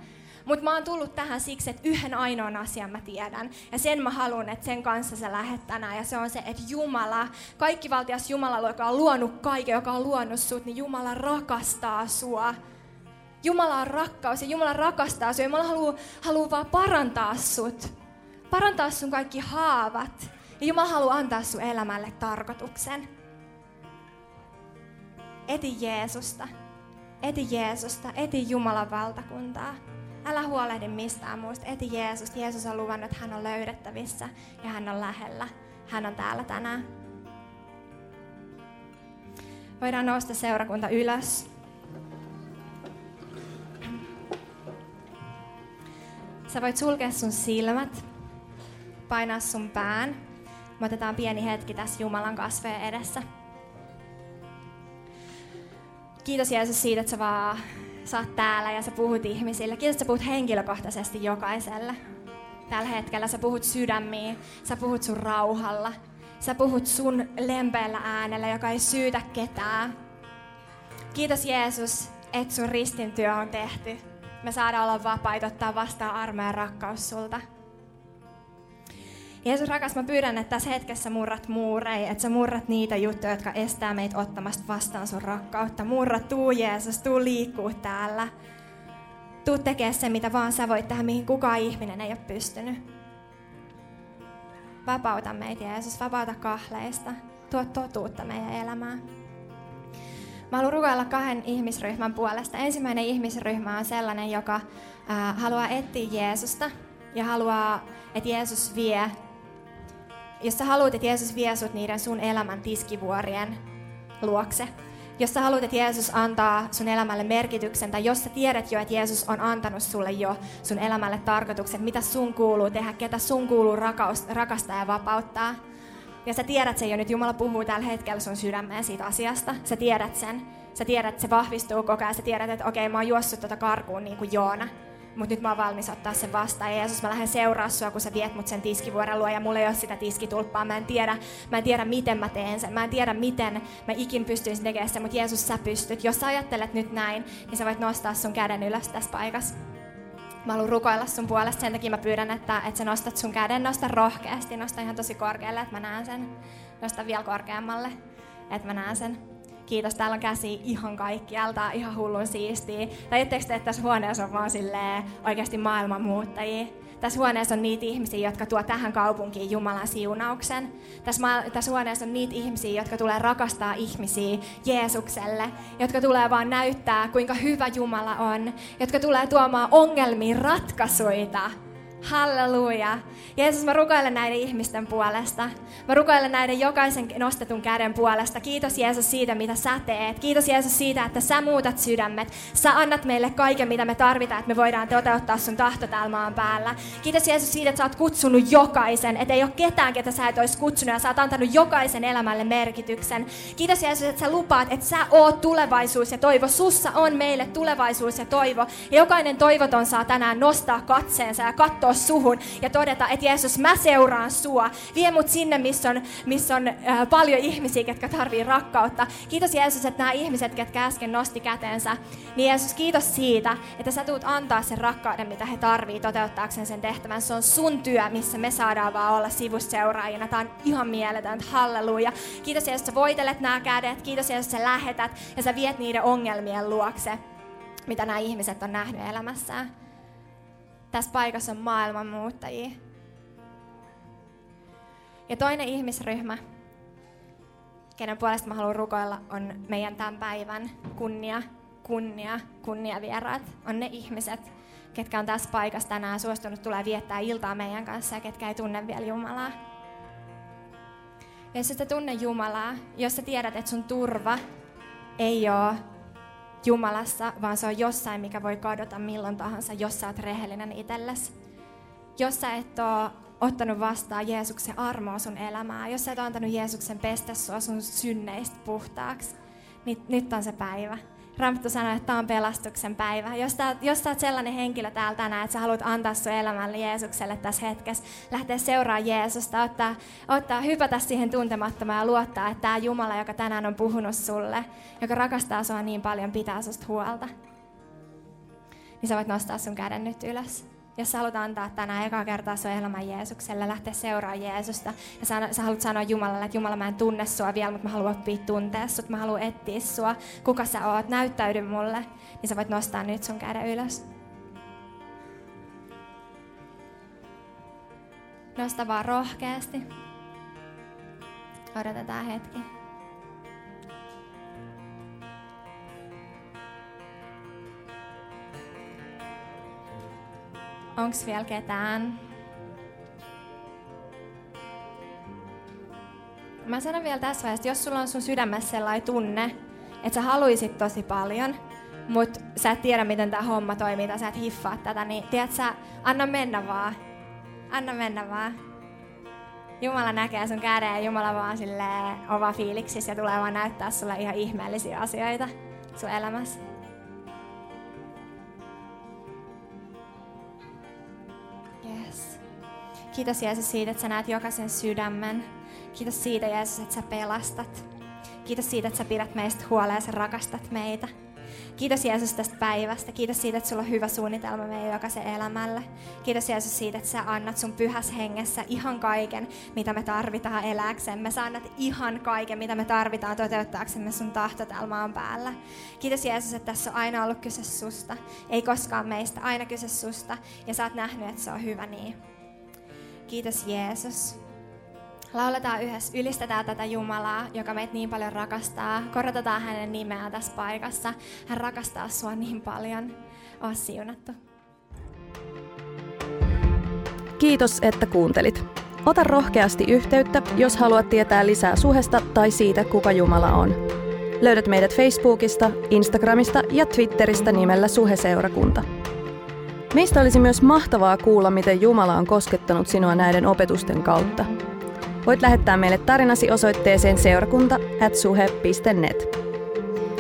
Mutta mä oon tullut tähän siksi, että yhden ainoan asian mä tiedän. Ja sen mä haluan, että sen kanssa sä lähet tänään. Ja se on se, että Jumala, kaikki valtias Jumala, joka on luonut kaiken, joka on luonut sut, niin Jumala rakastaa sua. Jumala on rakkaus ja Jumala rakastaa sua. Jumala haluaa, haluaa vaan parantaa sut. Parantaa sun kaikki haavat. Ja Jumala haluaa antaa sun elämälle tarkoituksen. Eti Jeesusta. Eti Jeesusta. Eti Jumalan valtakuntaa. Älä huolehdi mistään muusta. Eti Jeesus. Jeesus on luvannut, että hän on löydettävissä ja hän on lähellä. Hän on täällä tänään. Voidaan nousta seurakunta ylös. Sä voit sulkea sun silmät, painaa sun pään. Me otetaan pieni hetki tässä Jumalan kasvojen edessä. Kiitos Jeesus siitä, että sä vaan sä oot täällä ja sä puhut ihmisille. Kiitos, että sä puhut henkilökohtaisesti jokaiselle. Tällä hetkellä sä puhut sydämiin, sä puhut sun rauhalla. Sä puhut sun lempeällä äänellä, joka ei syytä ketään. Kiitos Jeesus, että sun ristintyö on tehty. Me saadaan olla vapaita ottaa vastaan ja rakkaus sulta. Jeesus rakas, mä pyydän, että tässä hetkessä murrat muureja, että sä murrat niitä juttuja, jotka estää meitä ottamasta vastaan sun rakkautta. Murra, tuu Jeesus, tuu liikkuu täällä. Tuu tekemään se, mitä vaan sä voit tehdä, mihin kukaan ihminen ei ole pystynyt. Vapauta meitä, Jeesus, vapauta kahleista. Tuo totuutta meidän elämään. Mä haluan rukoilla kahden ihmisryhmän puolesta. Ensimmäinen ihmisryhmä on sellainen, joka äh, haluaa etsiä Jeesusta ja haluaa, että Jeesus vie jos sä haluat, että Jeesus vie sut niiden sun elämän tiskivuorien luokse, jos sä haluat, että Jeesus antaa sun elämälle merkityksen, tai jos sä tiedät jo, että Jeesus on antanut sulle jo sun elämälle tarkoituksen, mitä sun kuuluu tehdä, ketä sun kuuluu rakastaa ja vapauttaa, ja sä tiedät sen jo nyt, Jumala puhuu tällä hetkellä sun sydämeen siitä asiasta, sä tiedät sen, sä tiedät, että se vahvistuu koko ajan, sä tiedät, että okei, okay, mä oon juossut tota karkuun niin kuin Joona, mutta nyt mä oon valmis ottaa sen vastaan. Ja Jeesus, mä lähden seuraa sua, kun sä viet mut sen tiskivuoren luo ja mulla ei ole sitä tiskitulppaa. Mä en tiedä, mä en tiedä miten mä teen sen. Mä en tiedä, miten mä ikin pystyisin tekemään sen, mutta Jeesus, sä pystyt. Jos sä ajattelet nyt näin, niin sä voit nostaa sun käden ylös tässä paikassa. Mä haluan rukoilla sun puolesta, sen takia mä pyydän, että, että sä nostat sun käden, nosta rohkeasti, nosta ihan tosi korkealle, että mä näen sen. Nosta vielä korkeammalle, että mä näen sen kiitos, täällä on käsi ihan kaikkialta, ihan hullun siistiä. Tai te, että tässä huoneessa on vaan silleen oikeasti maailman muuttajia? tässä huoneessa on niitä ihmisiä, jotka tuo tähän kaupunkiin Jumalan siunauksen. Tässä, ma- tässä huoneessa on niitä ihmisiä, jotka tulee rakastaa ihmisiä Jeesukselle, jotka tulee vaan näyttää, kuinka hyvä Jumala on, jotka tulee tuomaan ongelmiin ratkaisuita Halleluja. Jeesus, mä rukoilen näiden ihmisten puolesta. Mä rukoilen näiden jokaisen nostetun käden puolesta. Kiitos Jeesus siitä, mitä sä teet. Kiitos Jeesus siitä, että sä muutat sydämet. Sä annat meille kaiken, mitä me tarvitaan, että me voidaan toteuttaa sun tahto täällä maan päällä. Kiitos Jeesus siitä, että sä oot kutsunut jokaisen. Että ei ole ketään, ketä sä et olisi kutsunut ja sä oot antanut jokaisen elämälle merkityksen. Kiitos Jeesus, että sä lupaat, että sä oot tulevaisuus ja toivo. Sussa on meille tulevaisuus ja toivo. Ja jokainen toivoton saa tänään nostaa katseensa ja katsoa katsoa suhun ja todeta, että Jeesus, mä seuraan sua. Vie mut sinne, missä on, missä on äh, paljon ihmisiä, jotka tarvii rakkautta. Kiitos Jeesus, että nämä ihmiset, jotka äsken nosti kätensä, niin Jeesus, kiitos siitä, että sä tuut antaa sen rakkauden, mitä he tarvii toteuttaakseen sen tehtävän. Se on sun työ, missä me saadaan vaan olla sivuseuraajina. Tämä on ihan mieletöntä. Halleluja. Kiitos Jeesus, että sä voitelet nämä kädet. Kiitos Jeesus, että sä lähetät ja sä viet niiden ongelmien luokse mitä nämä ihmiset on nähnyt elämässään tässä paikassa on maailmanmuuttajia. Ja toinen ihmisryhmä, kenen puolesta mä haluan rukoilla, on meidän tämän päivän kunnia, kunnia, kunnia vieraat. On ne ihmiset, ketkä on tässä paikassa tänään suostunut tulee viettää iltaa meidän kanssa ja ketkä ei tunne vielä Jumalaa. Ja jos et tunne Jumalaa, jos sä tiedät, että sun turva ei ole Jumalassa, vaan se on jossain, mikä voi kadota milloin tahansa, jos sä oot rehellinen itsellesi. Jos sä et ole ottanut vastaan Jeesuksen armoa sun elämää, jos sä et antanut Jeesuksen pestä sua sun synneistä puhtaaksi, niin nyt on se päivä. Raamattu sanoo, että tämä on pelastuksen päivä. Jos sä, jos sä oot sellainen henkilö täällä tänään, että sä haluat antaa sun elämälle Jeesukselle tässä hetkessä, lähteä seuraa Jeesusta, ottaa, ottaa, hypätä siihen tuntemattomaan ja luottaa, että tämä Jumala, joka tänään on puhunut sulle, joka rakastaa sua niin paljon, pitää susta huolta. Niin sä voit nostaa sun käden nyt ylös jos sä haluat antaa tänään eka kertaa sun elämän Jeesukselle, lähteä seuraa Jeesusta, ja sä, sä haluat sanoa Jumalalle, että Jumala, mä en tunne sua vielä, mutta mä haluan oppia tuntea sut, mä haluan etsiä sua, kuka sä oot, näyttäydy mulle, niin sä voit nostaa nyt sun käden ylös. Nosta vaan rohkeasti. Odotetaan hetki. Onks vielä ketään? Mä sanon vielä tässä vaiheessa, jos sulla on sun sydämessä sellainen tunne, että sä haluisit tosi paljon, mutta sä et tiedä, miten tämä homma toimii, tai sä et hiffaa tätä, niin tiedät sä, anna mennä vaan. Anna mennä vaan. Jumala näkee sun käden ja Jumala vaan sille ova fiiliksissä ja tulee vaan näyttää sulle ihan ihmeellisiä asioita sun elämässä. Kiitos Jeesus siitä, että sä näet jokaisen sydämen. Kiitos siitä Jeesus, että sä pelastat. Kiitos siitä, että sä pidät meistä huolta ja sä rakastat meitä. Kiitos Jeesus tästä päivästä. Kiitos siitä, että sulla on hyvä suunnitelma meidän jokaisen elämälle. Kiitos Jeesus siitä, että sä annat sun pyhäs hengessä ihan kaiken, mitä me tarvitaan eläksemme. Sä annat ihan kaiken, mitä me tarvitaan toteuttaaksemme sun tahto täällä maan päällä. Kiitos Jeesus, että tässä on aina ollut kyse susta. Ei koskaan meistä, aina kyse susta. Ja sä oot nähnyt, että se on hyvä niin. Kiitos Jeesus. Lauletaan yhdessä, ylistetään tätä Jumalaa, joka meitä niin paljon rakastaa. Korotetaan hänen nimeään tässä paikassa. Hän rakastaa sua niin paljon. Oot siunattu. Kiitos, että kuuntelit. Ota rohkeasti yhteyttä, jos haluat tietää lisää suhesta tai siitä, kuka Jumala on. Löydät meidät Facebookista, Instagramista ja Twitteristä nimellä Suheseurakunta. Meistä olisi myös mahtavaa kuulla, miten Jumala on koskettanut sinua näiden opetusten kautta. Voit lähettää meille tarinasi osoitteeseen seurakunta.suhe.net.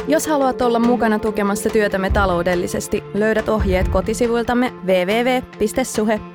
Jos haluat olla mukana tukemassa työtämme taloudellisesti, löydät ohjeet kotisivuiltamme www.suhe.net.